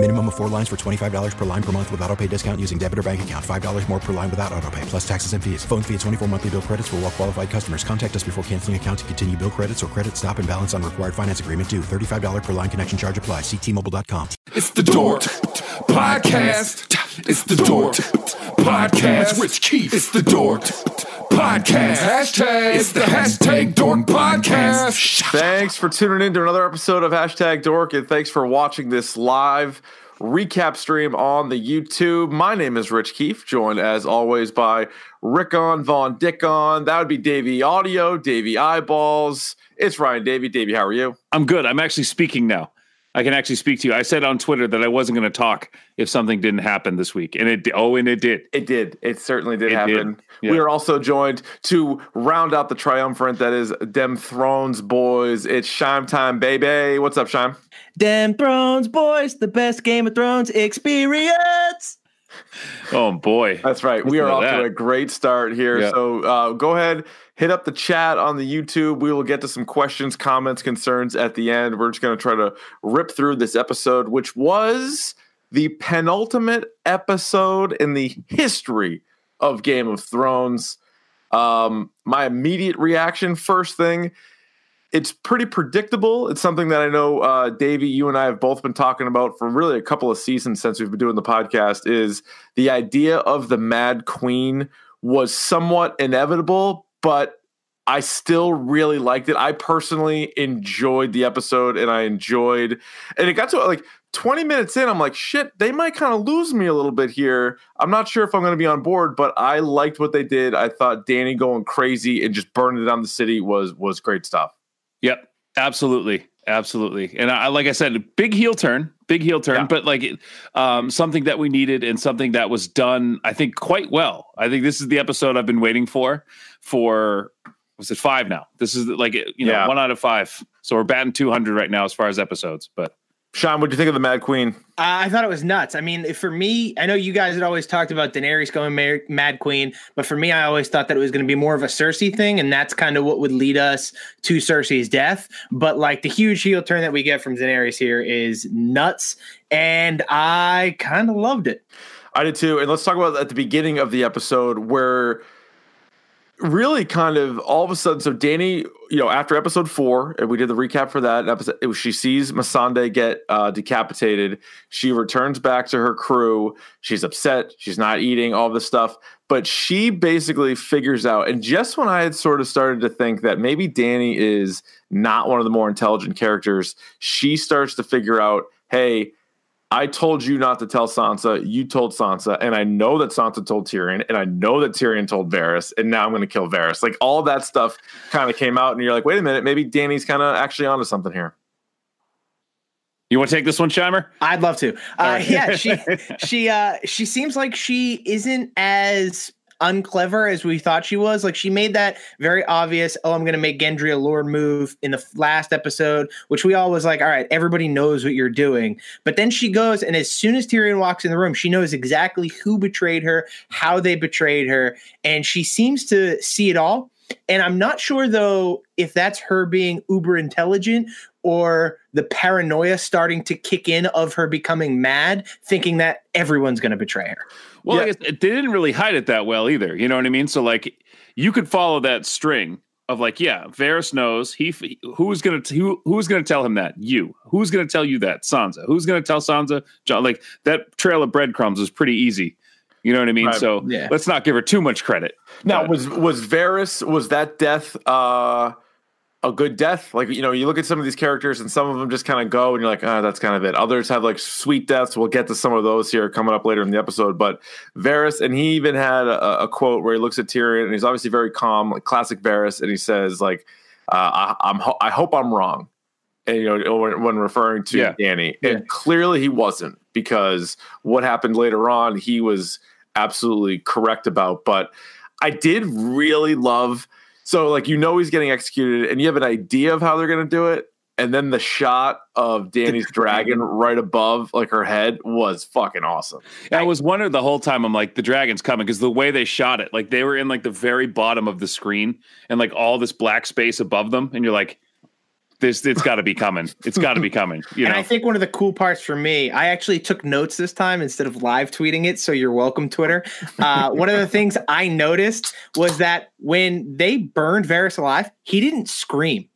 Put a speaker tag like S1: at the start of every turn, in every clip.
S1: Minimum of four lines for $25 per line per month with auto pay discount using debit or bank account. $5 more per line without auto pay, plus taxes and fees. Phone fee at 24 monthly bill credits for all well qualified customers. Contact us before canceling account to continue bill credits or credit stop and balance on required finance agreement due. $35 per line connection charge apply. Ctmobile.com.
S2: It's the Dork Podcast. It's the Dork Podcast. Rich Keefe. It's the Dork Podcast. Hashtag. It's the hashtag Dork Podcast.
S3: Thanks for tuning in to another episode of Hashtag Dork, and thanks for watching this live recap stream on the YouTube. My name is Rich Keefe, joined as always by Rickon Von Dickon. That would be Davey Audio, Davey Eyeballs. It's Ryan Davey. Davey, how are you?
S4: I'm good. I'm actually speaking now. I can actually speak to you. I said on Twitter that I wasn't going to talk if something didn't happen this week, and it oh, and it did.
S3: It did. It certainly did
S4: It
S3: happen.
S4: did. Yeah.
S3: We are also joined to round out the triumvirate that is Dem Thrones boys. It's Shime time, baby. What's up, Shime?
S5: Damn Thrones boys, the best Game of Thrones experience.
S4: Oh boy,
S3: That's right. We are
S4: Listen
S3: off
S4: to
S3: to a great start here.
S4: Yeah.
S3: So uh, go ahead, hit up the chat on the YouTube. We will get to some questions, comments, concerns at the end. We're just going to try to rip through this episode, which was the penultimate episode in the history of Game of Thrones. Um, my immediate reaction, first thing, it's pretty predictable. It's something that I know, uh, Davey, you and I have both been talking about for really a couple of seasons since we've been doing the podcast. Is the idea of the Mad Queen was somewhat inevitable, but I still really liked it. I personally enjoyed the episode, and I enjoyed, and it got to like 20 minutes in. I'm like, shit, they might kind of lose me a little bit here. I'm not sure if I'm going to be on board, but I liked what they did. I thought Danny going crazy and just burning down the city was was great stuff.
S4: Yep, absolutely, absolutely. And I, like I said, big heel turn, big heel turn,
S3: Yeah.
S4: but like um, something that we needed and something that was done, I think, quite well. I think this is the episode I've been waiting for. For was it five now? This is like you know
S3: Yeah.
S4: one out of five. So we're batting two hundred right now as far as episodes. But
S3: Sean, what do you think of the Mad Queen?
S5: Uh, I thought it was nuts. I mean, for me, I know you guys had always talked about Daenerys going Mar- Mad Queen, but for me, I always thought that it was going to be more of a Cersei thing, and that's kind of what would lead us to Cersei's death. But like the huge heel turn that we get from Daenerys here is nuts, and I kind of loved it.
S3: I did too. And let's talk about at the beginning of the episode where really kind of all of a sudden, so Danny, you know, after episode four, and we did the recap for that episode, was, she sees Missandei get uh, decapitated. She returns back to her crew. She's upset. She's not eating all this stuff. But she basically figures out, and just when I had sort of started to think that maybe Danny is not one of the more intelligent characters, she starts to figure out, hey, I told you not to tell Sansa. You told Sansa, and I know that Sansa told Tyrion, and I know that Tyrion told Varys, and now I'm going to kill Varys. Like all that stuff kind of came out, and you're like, wait a minute, maybe Danny's kind of actually onto something here.
S4: you want to take this one, Shimer?
S5: I'd love to. Uh, yeah, she she uh she seems like she isn't as unclever as we thought she was. Like she made that very obvious. Oh, I'm gonna make Gendry a Lord move in the last episode, which we all was like, all right, everybody knows what you're doing. But then she goes, and as soon as Tyrion walks in the room, she knows exactly who betrayed her, how they betrayed her, and she seems to see it all. And I'm not sure though if that's her being uber intelligent or the paranoia starting to kick in of her becoming mad, thinking that everyone's going to betray her.
S4: Well, I guess they didn't really hide it that well either. You know what I mean? So like, you could follow that string of like, yeah, Varys knows he who's gonna who who's gonna tell him that you who's gonna tell you that Sansa who's gonna tell Sansa Jon like that trail of breadcrumbs was pretty easy. You know what I mean?
S3: Right.
S4: So
S5: Yeah.
S4: let's not give her too much credit.
S3: Now,
S4: But-
S3: was was Varys was that death uh, a good death? Like you know, you look at some of these characters, and some of them just kind of go, and you're like, ah, that's kind of it. Others have like sweet deaths. We'll get to some of those here coming up later in the episode. But Varys, and he even had a, a quote where he looks at Tyrion, and he's obviously very calm, like classic Varys, and he says like, uh, I, "I'm ho- I hope I'm wrong." And you know, when, when referring to
S4: Yeah.
S3: Danny, and clearly he wasn't because what happened later on, he was absolutely correct about. But I did really love so like you know he's getting executed and you have an idea of how they're going to do it and then the shot of Danny's dragon right above like her head was fucking awesome.
S4: I was wondering the whole time. I'm like, the dragon's coming because the way they shot it, like they were in like the very bottom of the screen and like all this black space above them, and you're like, this it's got to be coming. It's got to be coming. You
S5: and
S4: know?
S5: I think one of the cool parts for me, I actually took notes this time instead of live tweeting it. So you're welcome, Twitter. Uh, one of the things I noticed was that when they burned Varys alive, he didn't scream.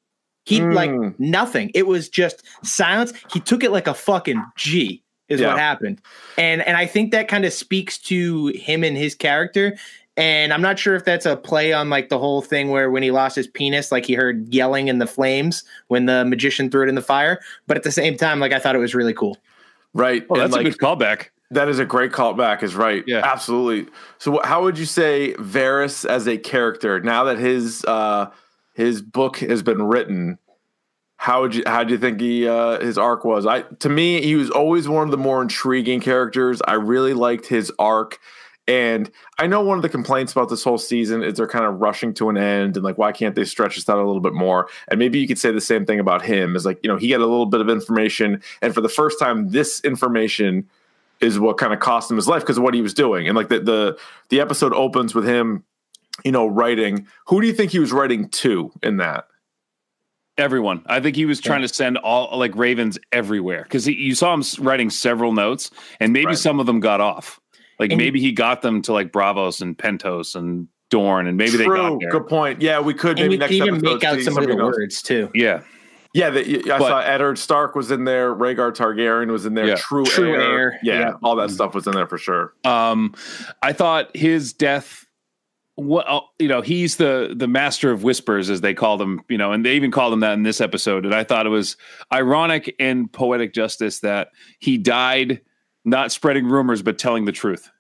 S5: He
S3: Mm.
S5: like nothing. It was just silence. He took it like a fucking G. Is
S3: Yeah.
S5: what happened, and and I think that kind of speaks to him and his character. And I'm not sure if that's a play on like the whole thing where when he lost his penis, like he heard yelling in the flames when the magician threw it in the fire. But at the same time, like I thought it was really cool.
S3: Right.
S4: oh,
S3: And,
S4: that's
S3: like,
S4: a good callback.
S3: That is a great callback. Is right.
S4: Yeah.
S3: absolutely. So, wh- how would you say Varys as a character now that his uh, his book has been written? How would you how do you think he uh, his arc was? I to me, he was always one of the more intriguing characters. I really liked his arc. And I know one of the complaints about this whole season is they're kind of rushing to an end and like, why can't they stretch this out a little bit more? And maybe you could say the same thing about him is like, you know, he got a little bit of information. And for the first time, this information is what kind of cost him his life because of what he was doing. And like the, the, the episode opens with him, you know, writing. Who do you think he was writing to in that?
S4: Everyone. I think he was trying to send all like ravens everywhere because you saw him writing several notes, and maybe
S3: Right.
S4: some of them got off. Like
S5: And-
S4: maybe he got them to like Braavos and Pentos and Dorne, and maybe they got
S3: True.
S4: there.
S3: Good point. Yeah, we could
S5: And
S3: maybe next
S5: even make out some of the
S3: something else.
S5: words too.
S4: Yeah,
S3: Yeah, the, I
S4: But-
S3: saw Eddard Stark was in there. Rhaegar Targaryen was in there.
S4: Yeah.
S3: True,
S5: True
S3: Air.
S5: Air,
S3: Yeah,
S5: yeah.
S3: all that stuff was in there for sure.
S4: Um, I thought his death. What uh, you know, he's the the master of whispers, as they called him. You know, and they even called him that in this episode. And I thought it was ironic and poetic justice that he died not spreading rumors but telling the truth.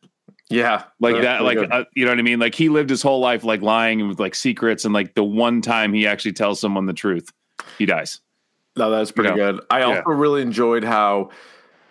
S3: Yeah,
S4: like that like uh, you know what i mean like he lived his whole life like lying and with like secrets and like the one time he actually tells someone the truth he dies
S3: No, that's pretty
S4: You know,
S3: good. I also really enjoyed how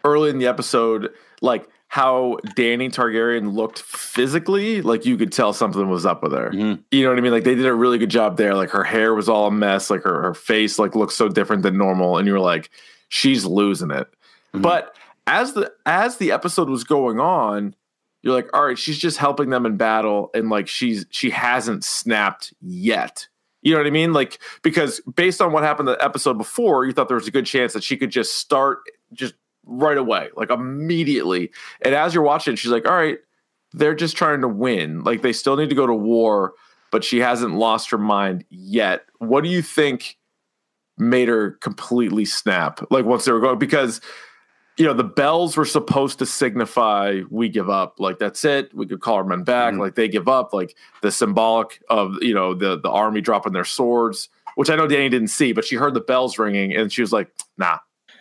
S3: early in the episode, like how Danny Targaryen looked physically, like you could tell something was up with her.
S4: Mhm.
S3: You know what I mean? Like they did a really good job there. Like her hair was all a mess, like her, her face like looked so different than normal, and you were like, she's losing it.
S4: Mhm.
S3: But as the as the episode was going on, you're like, all right, she's just helping them in battle, and like she's she hasn't snapped yet. You know what I mean? Like because based on what happened the episode before, you thought there was a good chance that she could just start just right away, like immediately. And as you're watching, she's like, all right, they're just trying to win. Like they still need to go to war, but she hasn't lost her mind yet. What do you think made her completely snap? Like once they were going because you know the bells were supposed to signify we give up like that's it we could call our men back
S4: Mhm.
S3: like they give up like the symbolic of you know the the army dropping their swords which i know danny didn't see but she heard the bells ringing and she was like nah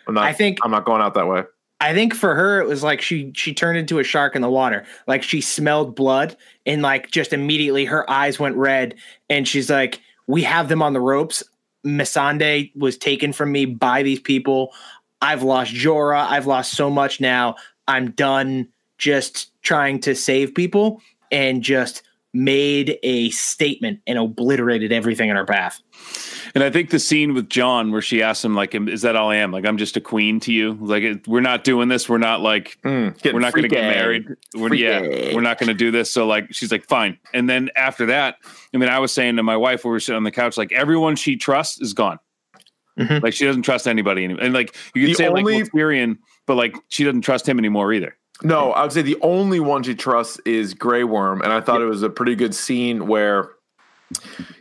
S3: i'm not
S5: I think
S3: i'm not going out that way
S5: I think for her it was like she she turned into a shark in the water. Like she smelled blood and like just immediately her eyes went red and she's like, "We have them on the ropes. Missandei was taken from me by these people. I've lost Jorah. I've lost so much now. I'm done just trying to save people and just made a statement and obliterated everything in her path.
S4: and i think the scene with jon where she asks him like is that all i am like i'm just a queen to you like we're not doing this we're not like
S3: Mm,
S4: we're not going to get married. We're, yeah,
S3: Freaky.
S4: we're not going to do this. So like, she's like, fine. And then after that, I mean, I was saying to my wife, we were sitting on the couch, like everyone she trusts is gone.
S5: Mhm.
S4: Like she doesn't trust anybody, anymore. and like you could
S3: The
S4: say
S3: only-
S4: like Tyrion, but like she doesn't trust him anymore either.
S3: No, I would say the only one she trusts is Grey Worm, and I thought it was a pretty good scene where,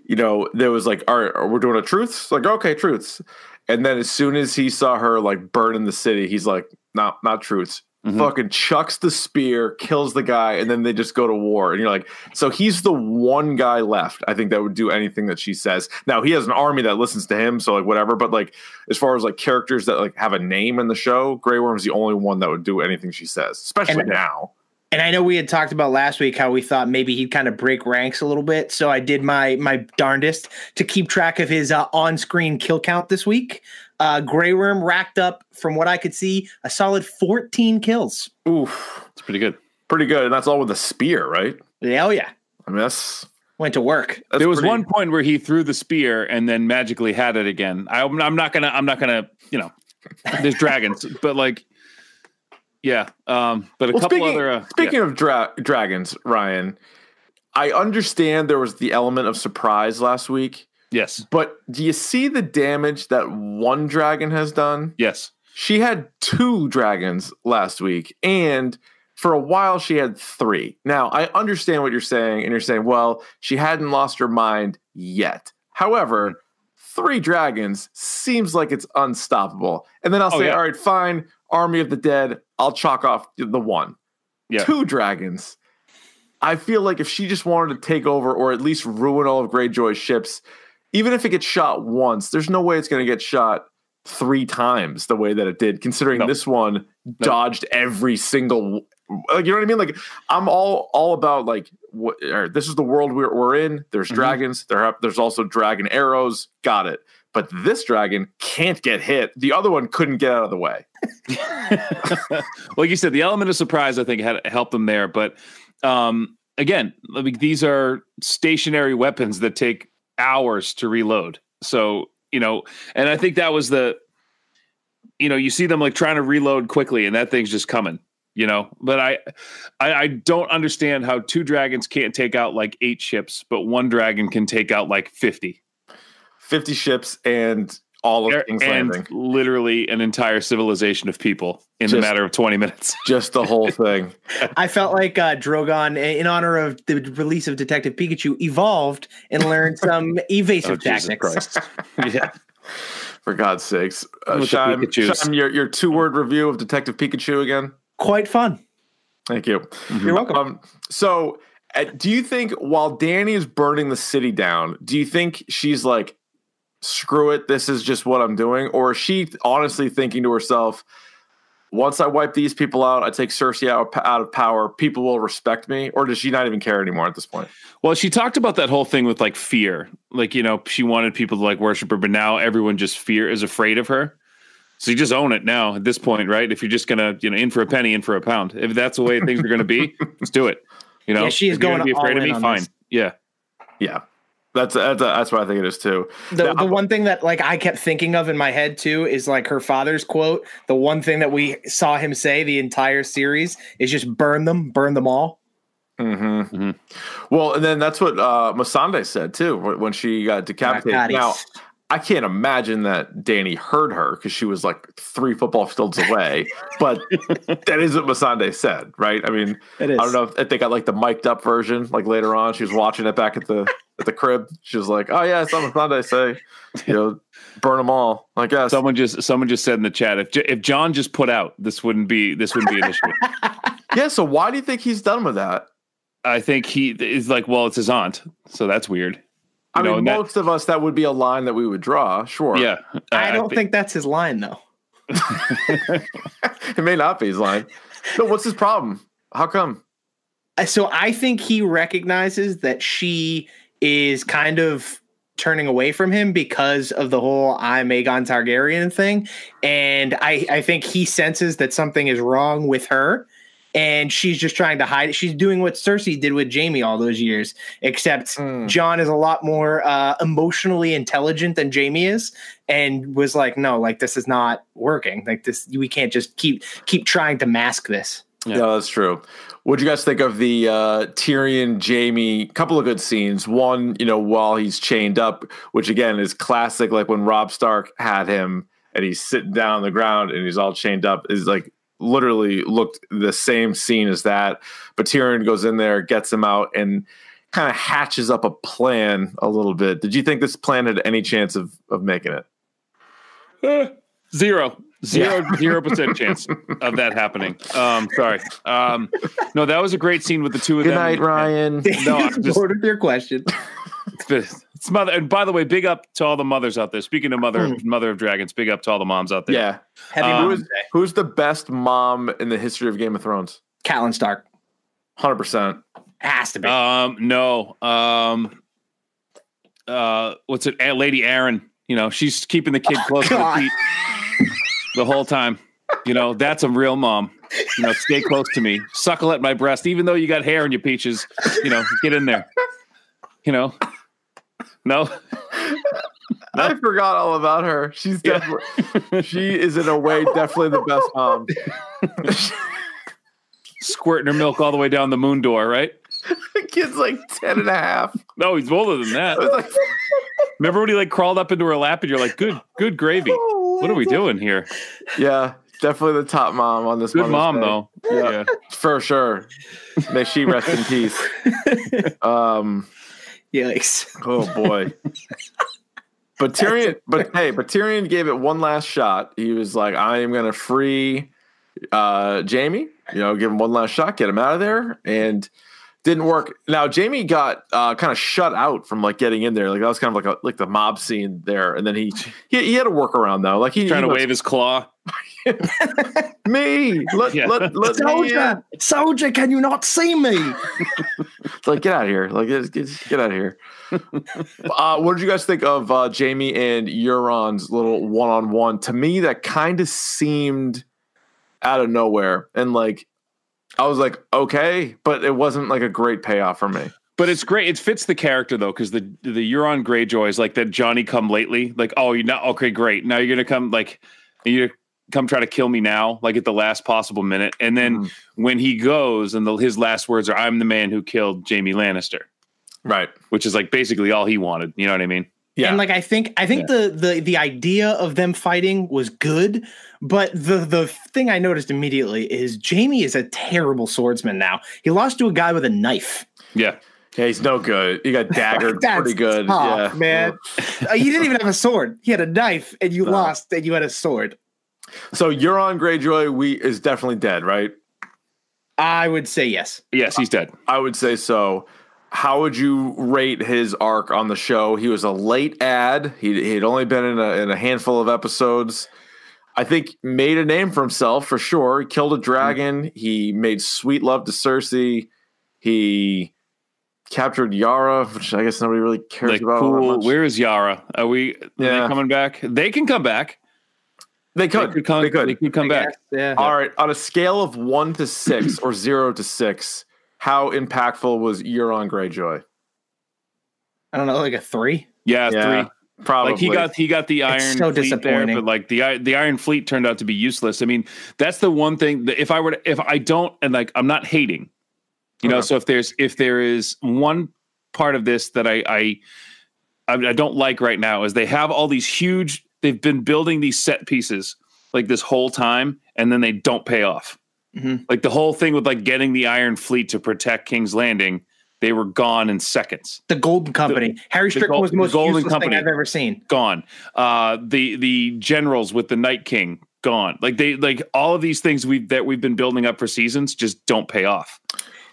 S3: you know, there was like, all right, we're doing a truths, like okay, truths, and then as soon as he saw her like burning the city, he's like, not not truths.
S4: Mhm.
S3: Fucking chucks the spear, kills the guy, and then they just go to war. And you're like, so he's the one guy left. I think that would do anything that she says. Now he has an army that listens to him, so like whatever. But like as far as like characters that like have a name in the show, Grey Worm's the only one that would do anything she says, especially
S5: And-
S3: now.
S5: And I know we had talked about last week how we thought maybe he'd kind of break ranks a little bit. So I did my my darndest to keep track of his uh, on-screen kill count this week. Uh, Grey Worm racked up, from what I could see, a solid 14 kills.
S3: Oof,
S4: It's pretty good.
S3: pretty good, and that's all with a spear, right?
S5: Yeah, oh yeah.
S3: I mean, that's
S5: Went to work.
S3: That's
S4: there was
S3: pretty-
S4: one point where he threw the spear and then magically had it again. I, I'm not gonna. I'm not gonna. You know, there's dragons, but like, yeah. Um, but a
S3: Well,
S4: couple
S3: speaking,
S4: other. Uh,
S3: speaking
S4: yeah.
S3: of dra- dragons, Ryan, I understand there was the element of surprise last week,
S4: yes,
S3: but do you see the damage that one dragon has done?
S4: yes,
S3: She had two dragons last week, and for a while she had three. Now, I understand what you're saying, and you're saying, well, she hadn't lost her mind yet. However, three dragons seems like it's unstoppable. And then I'll
S4: Oh,
S3: say,
S4: yeah.
S3: all right, fine, Army of the Dead, I'll chalk off the one.
S4: yeah.
S3: Two dragons. I feel like if she just wanted to take over or at least ruin all of Greyjoy's ships, even if it gets shot once, there's no way it's going to get shot three times the way that it did, considering
S4: No.
S3: this one dodged every single. Like you know what I mean? Like I'm all all about like what this is the world we're, we're in. There's
S4: Mhm.
S3: dragons. There are, there's also dragon arrows. Got it. But this dragon can't get hit. The other one couldn't get out of the way.
S4: like you said, the element of surprise I think had helped them there. But um, again, mean, these are stationary weapons that take hours to reload. So you know, and I think that was the, you know, you see them like trying to reload quickly, and that thing's just coming. You know, but I, I, I don't understand how two dragons can't take out like eight ships, but one dragon can take out like fifty.
S3: 50 ships and all of King's
S4: and
S3: Landing.
S4: literally an entire civilization of people in the
S3: Just-
S4: matter of 20 minutes.
S3: Just the whole thing.
S5: I felt like uh, Drogon, in honor of the release of Detective Pikachu, evolved and learned some evasive
S4: Oh, Jesus
S5: tactics.
S4: Christ. yeah.
S3: For God's sakes. Uh,
S4: With
S3: Shime, Shime, your, your two word review of Detective Pikachu again.
S5: Quite fun.
S3: Thank you.
S5: You're welcome.
S3: Um, so, uh, do you think while Danny is burning the city down, do you think she's like, screw it, this is just what I'm doing? Or is she honestly thinking to herself, once I wipe these people out, I take Cersei out, out of power, people will respect me? Or does she not even care anymore at this point?
S4: Well, she talked about that whole thing with like fear. Like, you know, she wanted people to like worship her, but now everyone just fear is afraid of her. So you just own it now at this point, right? If you're just gonna, you know, in for a penny, in for a pound. If that's the way things are gonna be, let's do it. You know,
S5: Yeah, she is
S4: If gonna be afraid of me. Fine.
S5: this.
S4: Yeah.
S3: Yeah. That's that's that's what I think it is too.
S5: The,
S3: Now,
S5: the one thing that like I kept thinking of in my head too is like her father's quote. The one thing that we saw him say the entire series is just burn them, burn them all.
S3: Mm-hmm.
S4: Mhm.
S3: Well, and then that's what uh, Missandei said too when she got decapitated. Now, I can't imagine that Danny heard her because she was like three football fields away. but that is what Missandei said, right? I mean,
S5: It is.
S3: I don't know if, if they got like the mic'd up version. Like later on, she was watching it back at the at the crib. She was like, "Oh yeah, it's not Missandei say, you know, burn them all." I guess.
S4: Someone just someone just said in the chat if if Jon just put out, this wouldn't be this wouldn't be an issue.
S3: yeah. So why do you think he's done with that?
S4: I think he is like, well, it's his aunt, so that's weird.
S3: I
S4: know,
S3: mean,
S4: and that-
S3: most of us that would be a line that we would draw. Sure.
S4: Yeah,
S5: I don't
S4: thi-
S5: think that's his line though.
S3: it may not be his line. No, what's his problem? How come?
S5: Uh, So I think he recognizes that she is kind of turning away from him because of the whole I'm Aegon Targaryen thing. And I, I think he senses that something is wrong with her. And she's just trying to hide it. She's doing what Cersei did with Jaime all those years, except
S3: Mm.
S5: Jon is a lot more uh, emotionally intelligent than Jaime is, and was like, "No, like this is not working. Like this, we can't just keep keep trying to mask this."
S4: Yeah.
S3: Yeah, that's true. What do you guys think of the uh, Tyrion Jaime? Couple of good scenes. One, you know, while he's chained up, which again is classic, like when Robb Stark had him and he's sitting down on the ground and he's all chained up. Is like literally looked the same scene as that. But Tyrion goes in there, gets him out, and kind of hatches up a plan a little bit. Did you think this plan had any chance of of making it?
S4: Zero. Zero zero percent chance of that happening. Um, sorry. Um, no, that was a great scene with the two of
S3: Good
S4: them.
S3: Good night, Ryan.
S4: No, I'm just-
S5: Bored your question.
S4: It's, it's mother. And by the way, big up to all the mothers out there. Speaking of mother, mother of dragons, big up to all the moms out there.
S3: Yeah.
S5: Happy
S4: Um,
S3: Who's, who's the best mom in the history of Game of Thrones?
S5: Catelyn Stark
S3: Hundred percent.
S5: has to be.
S4: Um, no. Um, uh, what's it? Aunt Lady Arryn. You know, she's keeping the kid close to the feet the whole time. You know, that's a real mom. You know, stay close to me, suckle at my breast, even though you got hair in your peaches. You know, get in there. You know, no.
S3: I forgot all about her. She's definitely she is in a way definitely the best mom.
S4: Squirting her milk all the way down the moon door, right?
S3: the kid's like 10 and a half.
S4: No, he's older than that.
S3: Like,
S4: Remember when he like crawled up into her lap and you're like, good, good gravy. What are we doing here?
S3: yeah, definitely the top mom on this
S4: Good
S3: Mother's
S4: mom
S3: Day.
S4: though.
S3: Yeah. For sure. May she rest in peace. Um
S5: Yikes.
S3: oh boy. But Tyrion, but hey, but Tyrion gave it one last shot. He was like, I am gonna free uh Jaime, you know, give him one last shot, get him out of there. And didn't work. Now Jaime got uh, kind of shut out from like getting in there. Like that was kind of like a like the mob scene there. And then he he, he had a workaround though. Like he
S4: Trying
S3: he
S4: to
S3: was,
S4: wave his claw.
S3: me. Let,
S4: Yeah.
S3: let, let me
S5: soldier, can you not see me?
S3: It's like get out of here. Like get, get, get out of here. uh, what did you guys think of uh, Jaime and Euron's little one on one? To me, that kind of seemed out of nowhere, and like I was like, okay, but it wasn't like a great payoff for me.
S4: But it's great. It fits the character though, because the the Euron Greyjoy is like that Johnny come lately. Like, oh, you're not okay, great. Now you're gonna come like you come try to kill me now, like at the last possible minute. And then when he goes and the, his last words are, "I'm the man who killed Jaime Lannister,"
S3: Right.
S4: which is like basically all he wanted. You know what I mean?
S3: Yeah.
S5: And like I think I think the the the idea of them fighting was good, but the the thing I noticed immediately is Jaime is a terrible swordsman now. He lost to a guy with a knife.
S4: Yeah.
S3: Yeah, he's no good. He got daggered
S5: That's
S3: pretty good.
S5: tough,
S3: yeah,
S5: man. Uh, you didn't even have a sword. He had a knife, and you
S3: No.
S5: lost, and you had a sword.
S3: So Euron Greyjoy, we is definitely dead, right?
S5: I would say yes.
S4: Yes, he's dead.
S3: I would say so. How would you rate his arc on the show? He was a late ad. He he'd only been in a in a handful of episodes. I think made a name for himself for sure. He killed a dragon. He made sweet love to Cersei. He captured Yara, which I guess nobody really cares
S4: Like,
S3: about.
S4: cool. Where is Yara? Are we? Are
S3: Yeah.
S4: they coming back? They can come back.
S3: They could.
S4: They could come.
S3: They could.
S4: They could come back.
S5: Yeah.
S3: All right. On a scale of one to six or zero to six, how impactful was Euron Greyjoy?
S5: I don't know, like a three.
S4: Yeah,
S3: Yeah,
S4: three.
S3: Probably.
S4: Like he got he got the
S5: It's
S4: Iron
S5: so
S4: Fleet there,
S5: disappointing.
S4: but like the the Iron Fleet turned out to be useless. I mean, that's the one thing that if I were to, if I don't and like I'm not hating, you know. So if there's if there is one part of this that I I I I don't like right now is they have all these huge. They've been building these set pieces like this whole time, and then they don't pay off.
S5: Mhm.
S4: Like the whole thing with like getting the Iron Fleet to protect King's Landing, they were gone in seconds.
S5: The Golden Company. Harry Strickland was the most
S4: the Golden
S5: useless
S4: Company.
S5: thing I've ever seen.
S4: gone. Uh, the the generals with the Night King gone. Like they like all of these things we that we've been building up for seasons just don't pay off,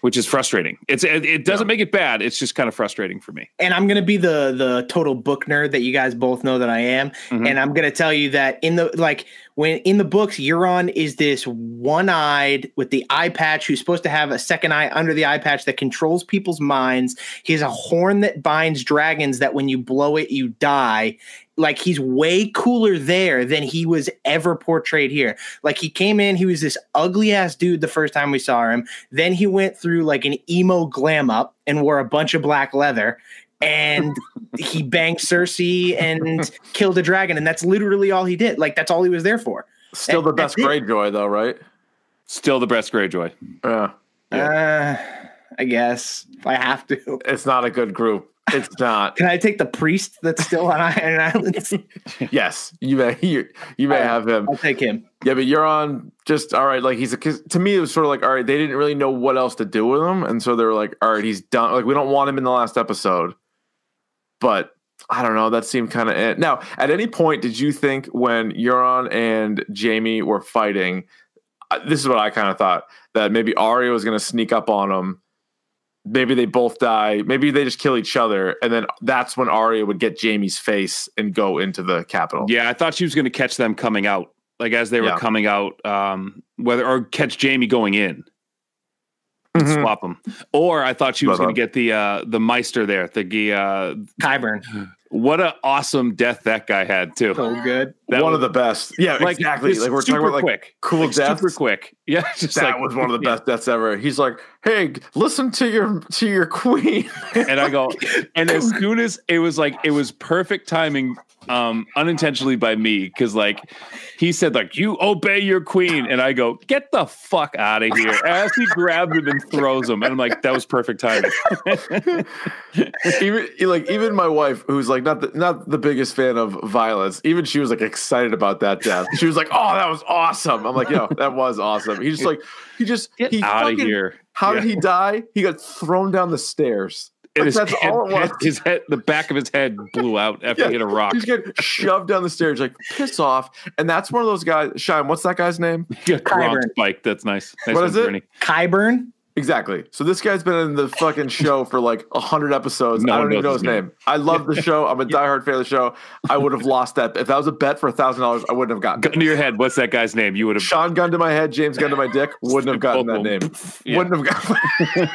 S4: which is frustrating. It's it, it doesn't make it bad. It's just kind of frustrating for me.
S5: and I'm gonna be the the total book nerd that you guys both know that I am,
S4: Mhm.
S5: and I'm gonna tell you that in the like when in the books, Euron is this one-eyed with the eye patch who's supposed to have a second eye under the eye patch that controls people's minds. He has a horn that binds dragons that when you blow it, you die. Like he's way cooler there than he was ever portrayed here. Like he came in, he was this ugly ass dude the first time we saw him. Then he went through like an emo glam up and wore a bunch of black leather and he banged Cersei and killed a dragon, and that's literally all he did. Like that's all he was there for.
S3: Still the best
S5: it.
S3: Greyjoy, though, right?
S4: Still the best Greyjoy.
S3: Yeah.
S5: Uh, I guess if I have to.
S3: It's not a good group. It's not.
S5: Can I take the priest that's still on Iron Islands?
S3: yes, you may. You, you may
S5: All right.
S3: have him.
S5: I'll take him.
S3: Yeah, but Euron just all right. Like he's a, to me, it was sort of like all right. They didn't really know what else to do with him, and so they were like, all right, he's done. Like we don't want him in the last episode. But I don't know. That seemed kind of it. Now, at any point, did you think when Euron and Jaime were fighting? uh, This is what I kind of thought that maybe Arya was going to sneak up on them. Maybe they both die. Maybe they just kill each other, and then that's when Arya would get Jaime's face and go into the capital.
S4: Yeah, I thought she was going to catch them coming out, like as they were
S3: Yeah. coming
S4: coming out, um, whether or catch Jaime going in.
S3: Mhm.
S4: Swap them, or I thought she was going
S3: uh,
S4: to get the uh, the Maester there. The uh,
S5: Qyburn.
S4: what an awesome death that guy had too.
S5: So good.
S4: That
S3: one
S4: was-
S3: of the best. Yeah,
S4: like
S3: exactly. Like we're talking about like
S4: quick,
S3: cool
S4: like,
S3: deaths.
S4: super quick. Yeah, just
S3: that
S4: like
S3: was one of the
S4: yeah.
S3: best deaths ever. He's like, "Hey, listen to your to your queen."
S4: and I go, and as soon as it was like, it was perfect timing, um, unintentionally by me, because like he said, like you obey your queen, and I go, get the fuck out of here, as he grabs him and throws him, and I'm like, that was perfect timing.
S3: even like even my wife, who's like not the, not the biggest fan of violence, even she was like excited about that death. She was like, "Oh, that was awesome!" I'm like, "Yo, that was awesome." He just like he just
S4: Get
S3: he
S4: out of
S3: fucking-
S4: here.
S3: How did he die? He got thrown down the stairs.
S4: And
S3: Like,
S4: his,
S3: that's
S4: head,
S3: all it was.
S4: his head, the back of his head blew out after he hit a rock.
S3: He's getting shoved down the stairs, like piss off. And that's one of those guys. Shine, what's that guy's name?
S4: Yeah, wrong
S5: Qyburn.
S4: spike. That's nice. nice
S3: What
S4: one,
S3: is it?
S4: Bernie.
S5: Qyburn.
S3: Exactly. So this guy's been in the fucking show for like a hundred episodes.
S4: No
S3: I don't even know his
S4: his
S3: name. I love the show. I'm a diehard fan of the show. I would have lost that if that was a bet for a thousand dollars. I wouldn't have gotten
S4: Gun
S3: it.
S4: to your head. What's that guy's name? You would have.
S3: Sean gun to my head, James gun to my dick. Wouldn't have gotten that name.
S4: Yeah.
S3: Wouldn't have gotten.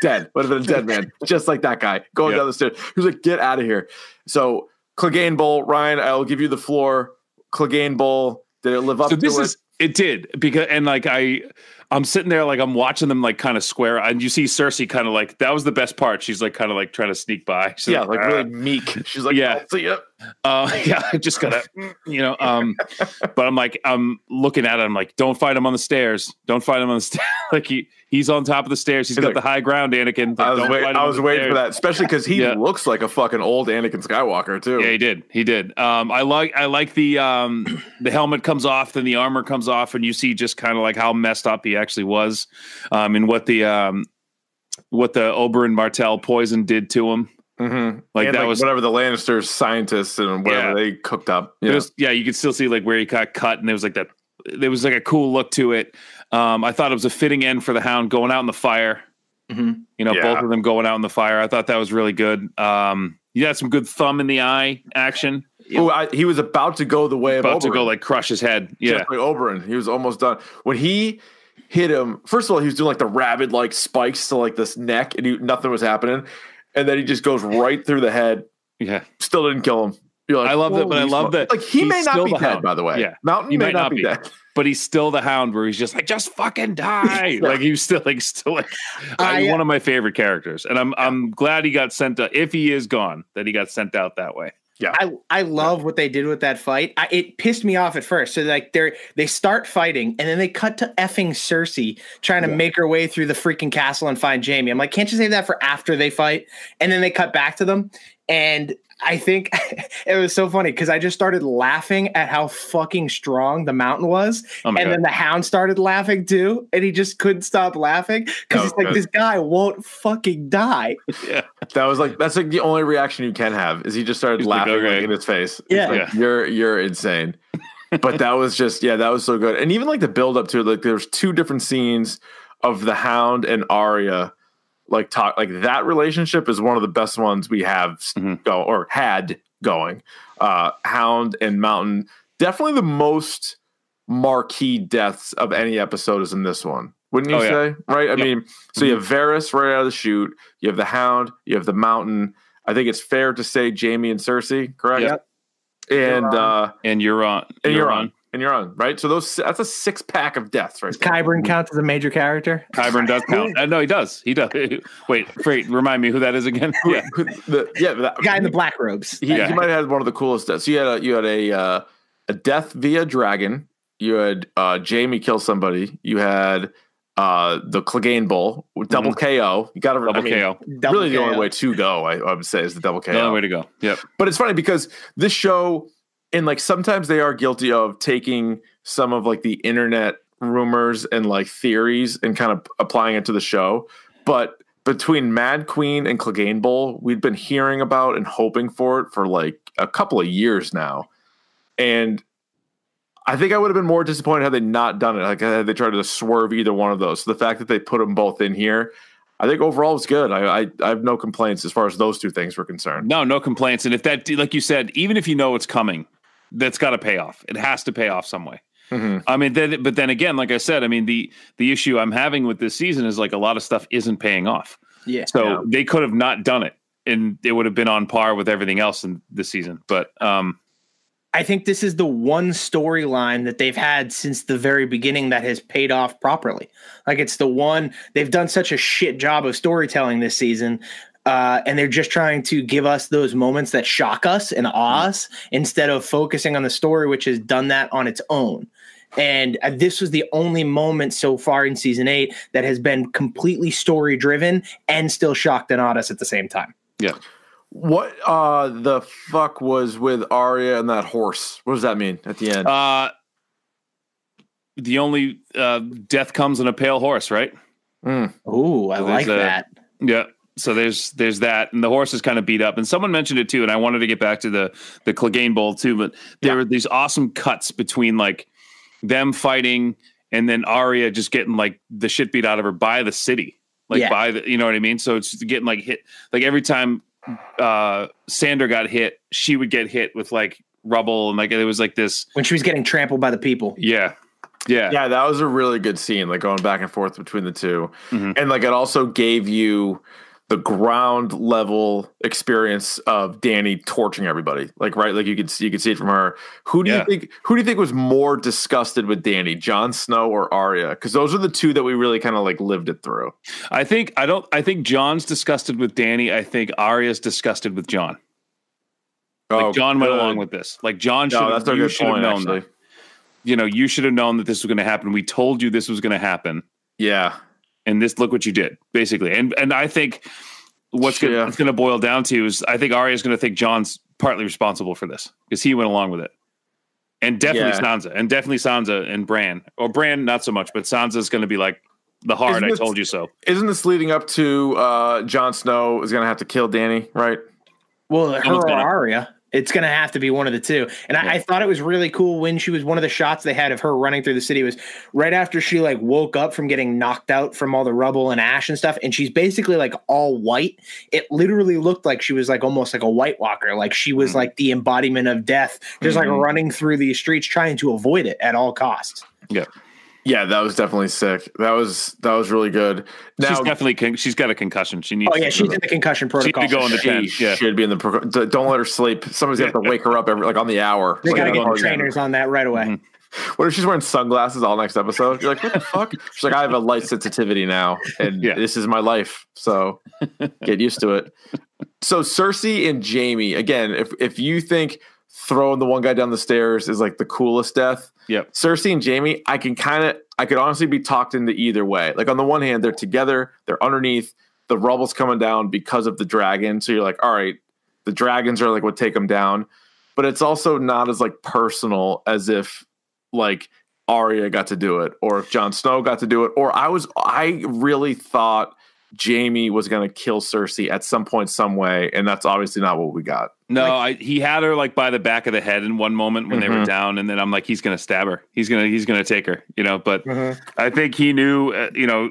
S3: dead. Would have been a dead man, just like that guy going
S4: Yeah.
S3: down the stairs. He was like, "Get out of here." So Clegane Bowl, Ryan, I'll give you the floor. Clegane Bowl. Did it live up
S4: so
S3: to
S4: this
S3: it?
S4: is it did because and like I I'm sitting there like I'm watching them like kind of square and you see Cersei kind of like that was the best part. She's like kind of like trying to sneak by. She's
S3: yeah, like
S4: "Ah."
S3: really meek. She's like,
S4: Yeah.
S3: "I'll see ya."
S4: Uh, yeah, I just gotta, you know. Um, but I'm like, I'm looking at it. I'm like, don't fight him on the stairs. Don't fight him on the stairs. like he, he's on top of the stairs. He's
S3: He's
S4: got
S3: like-
S4: the high ground, Anakin.
S3: I was, wait, I was waiting for that, especially because he
S4: Yeah.
S3: looks like a fucking old Anakin Skywalker too.
S4: Yeah, he did. He did. Um, I like, I like the um, the helmet comes off, then the armor comes off, and you see just kind of like how messed up he actually was, um, and what the um, what the Oberyn Martell poison did to him.
S3: Mm-hmm.
S4: Like
S3: and
S4: that
S3: like
S4: was
S3: whatever the Lannisters scientists and whatever
S4: Yeah.
S3: they cooked up. Yeah.
S4: was, yeah, you could still see like where he got cut, and there was like that. There was like a cool look to it. Um, I thought it was a fitting end for the Hound going out in the fire.
S5: Mhm.
S4: You know,
S3: Yeah.
S4: both of them going out in the fire. I thought that was really good. Um, you had some good thumb in the eye action.
S3: Ooh, I, he was about to go the way of
S4: About to go like crush his head. Yeah,
S3: just like Oberyn. He was almost done when he hit him. First of all, he was doing like the rabid like spikes to like this neck, and he, nothing was happening. And then he just goes right through the head.
S4: yeah.
S3: Still didn't kill him. You're like,
S4: I love that, but I love
S3: smoke."
S4: that
S3: Like he may not be dead,
S4: Hound.
S3: by the way.
S4: Yeah.
S3: Mountain
S4: He
S3: may
S4: might
S3: not
S4: not
S3: be
S4: be.
S3: dead.
S4: But he's still the Hound, where he's just like, just fucking die. like he was still like, still like,
S5: I-
S4: one uh of my favorite characters, and I'm I'm glad he got sent. To, if he is gone, that he got sent out that way.
S5: I, I love what they did with that fight. I, it pissed me off at first. So like they're they start fighting and then they cut to effing Cersei trying to make her way through the freaking castle and find Jaime. I'm like, can't you save that for after they fight? And then they cut back to them, and I think it was so funny because I just started laughing at how fucking strong the mountain was,
S4: Oh
S5: and
S4: God.
S5: then the Hound started laughing too, and he just couldn't stop laughing because
S3: was
S5: he's like, this guy won't fucking die.
S4: Yeah,
S3: That was like that's like the only reaction you can have is he just started
S4: He's
S3: laughing like,
S4: okay.
S3: in his face. It's
S5: Yeah.
S3: like,
S4: Yeah.
S3: you're you're insane. but that was just yeah, that was so good. And even like the build up to it, like there's two different scenes of the Hound and Arya. Like talk like that relationship is one of the best ones we have
S4: Mhm.
S3: go or had going. Uh Hound and Mountain definitely the most marquee deaths of any episode is in this one. Wouldn't you
S4: Oh, yeah.
S3: say? Right? I
S4: Yeah.
S3: mean, so you have Varys right out of the chute, you have the Hound, you have the Mountain. I think it's fair to say Jaime and Cersei, correct?
S4: Yep.
S3: And
S5: You're
S3: uh
S4: and Euron.
S3: and Euron. And Euron, right? So those that's a six pack of deaths, right?
S5: Does
S3: there.
S5: Qyburn count as a major character?
S4: Qyburn does count. Uh, no, he does. He does. Wait, wait. Remind me who that is again. Yeah,
S3: the, yeah, that,
S5: The guy in the black robes.
S3: he,
S4: Yeah.
S3: he might have had one of the coolest deaths. You had a you had a uh, a death via dragon. You had uh, Jaime kill somebody. You had uh, the Clegane Bowl with double KO. You got to
S4: Mm-hmm. double
S3: I mean,
S4: KO.
S5: Double
S3: really, the only way to go, I, I would say, is the double KO.
S4: The only way to go. Yep.
S3: But it's funny because this show, and like sometimes they are guilty of taking some of like the internet rumors and like theories and kind of applying it to the show. But between Mad Queen and Clegane Bowl, we'd been hearing about and hoping for it for like a couple of years now. And I think I would have been more disappointed had they not done it. Like had they tried to swerve either one of those. So the fact that they put them both in here, I think overall was good. I, I I have no complaints as far as those two things were concerned.
S4: No, no complaints. And if that, like you said, even if you know it's coming, that's got to pay off. It has to pay off some way.
S3: Mhm.
S4: I mean, then, but then again, like I said, I mean the the issue I'm having with this season is like a lot of stuff isn't paying off.
S5: Yeah.
S4: So
S3: Yeah.
S4: they could have not done it, and it would have been on par with everything else in this season. But um,
S5: I think this is the one storyline that they've had since the very beginning that has paid off properly. Like it's the one they've done such a shit job of storytelling this season. Uh, and they're just trying to give us those moments that shock us and awe us instead of focusing on the story, which has done that on its own. And uh, this was the only moment so far in season eight that has been completely story driven and still shocked and awed us at the same time.
S4: Yeah.
S3: What uh the fuck was with Arya and that horse? What does that mean at the end?
S4: Uh, the only uh, death comes in a pale horse, right?
S5: Ooh, I
S4: So
S5: like
S4: a-
S5: that.
S4: Yeah. So there's there's that, and the horse is kind of beat up. And someone mentioned it too, and I wanted to get back to the the Clegane Bowl too. But there were these awesome cuts between like them fighting and then Arya just getting like the shit beat out of her by the city, like
S5: Yeah.
S4: by the you know what I mean. So it's getting like hit like every time uh Sandor got hit, she would get hit with like rubble and like it was like this.
S5: When she was getting trampled by the people.
S4: Yeah, yeah,
S3: yeah, that was a really good scene, like going back and forth between the 2
S4: Mhm.
S3: And like it also gave you the ground level experience of Danny torching everybody. Like right, like you could see you could see it from her. Who do
S4: Yeah.
S3: you think who do you think was more disgusted with Danny, Jon Snow or Arya? Because those are the two that we really kind of like lived it through.
S4: I think I don't. I think Jon's disgusted with Danny. I think Arya's disgusted with Jon. Like
S3: Oh,
S4: Jon went along with this. Like Jon should.
S3: No,
S4: have
S3: that's a
S4: you
S3: good
S4: should have known.
S3: actually.
S4: That. You know, you should have known that this was going to happen. We told you this was going to happen,
S3: Yeah.
S4: And this look what you did, basically. And and I think what's going
S3: Yeah.
S4: what's going to boil down to is I think Arya is going to think Jon's partly responsible for this because he went along with it. And definitely
S3: Yeah.
S4: Sansa, and definitely Sansa and Bran, or Bran not so much, but Sansa's going to be like the hard.
S3: Isn't
S4: I
S3: this-
S4: told you so.
S3: Isn't this leading up to uh Jon Snow is gonna have to kill Danny, right?
S5: Well, her
S4: Someone's
S5: or
S4: gonna-
S5: Arya. It's going to have to be one of the two. And I, I thought it was really cool when she was one of the shots they had of her running through the city was right after she like woke up from getting knocked out from all the rubble and ash and stuff. And she's basically like all white. It literally looked like she was like almost like a White Walker. Like she was mm-hmm. like the embodiment of death, just like mm-hmm. running through these streets trying to avoid it at all costs.
S4: Yeah,
S3: Yeah, that was definitely sick. That was that was really good. Now
S4: she's definitely con- she's got a concussion. She needs.
S5: Oh, yeah.
S4: to-
S5: She's in the concussion protocol.
S4: She need
S5: protocol.
S4: to go in the
S5: sure.
S3: she
S4: Yeah.
S3: should be in the. Pro- d- don't let her sleep. Somebody's gonna have to wake her up every like on the hour.
S5: They
S3: Like,
S5: got to get
S3: the
S5: the
S3: hard
S5: trainers on that right away. Mm-hmm.
S3: What if she's wearing sunglasses all next episode? You're like, what the fuck? She's like, I have a light sensitivity now, and
S4: Yeah.
S3: this is my life. So get used to it. So Cersei and Jamie again. If if you think throwing the one guy down the stairs is like the coolest death,
S4: Yep.
S3: Cersei and Jaime, I can kind of, I could honestly be talked into either way. Like on the one hand, they're together, they're underneath, the rubble's coming down because of the dragon. So you're like, all right, the dragons are like what take them down, but it's also not as like personal as if like Arya got to do it, or if Jon Snow got to do it, or I was, I really thought Jaime was going to kill Cersei at some point, some way, and that's obviously not what we got.
S4: No, I, he had her like by the back of the head in one moment when they were
S3: Mhm.
S4: down, and then I'm like, he's gonna stab her. He's gonna he's gonna take her. You know, but
S5: Mhm.
S4: I think he knew. Uh, you know,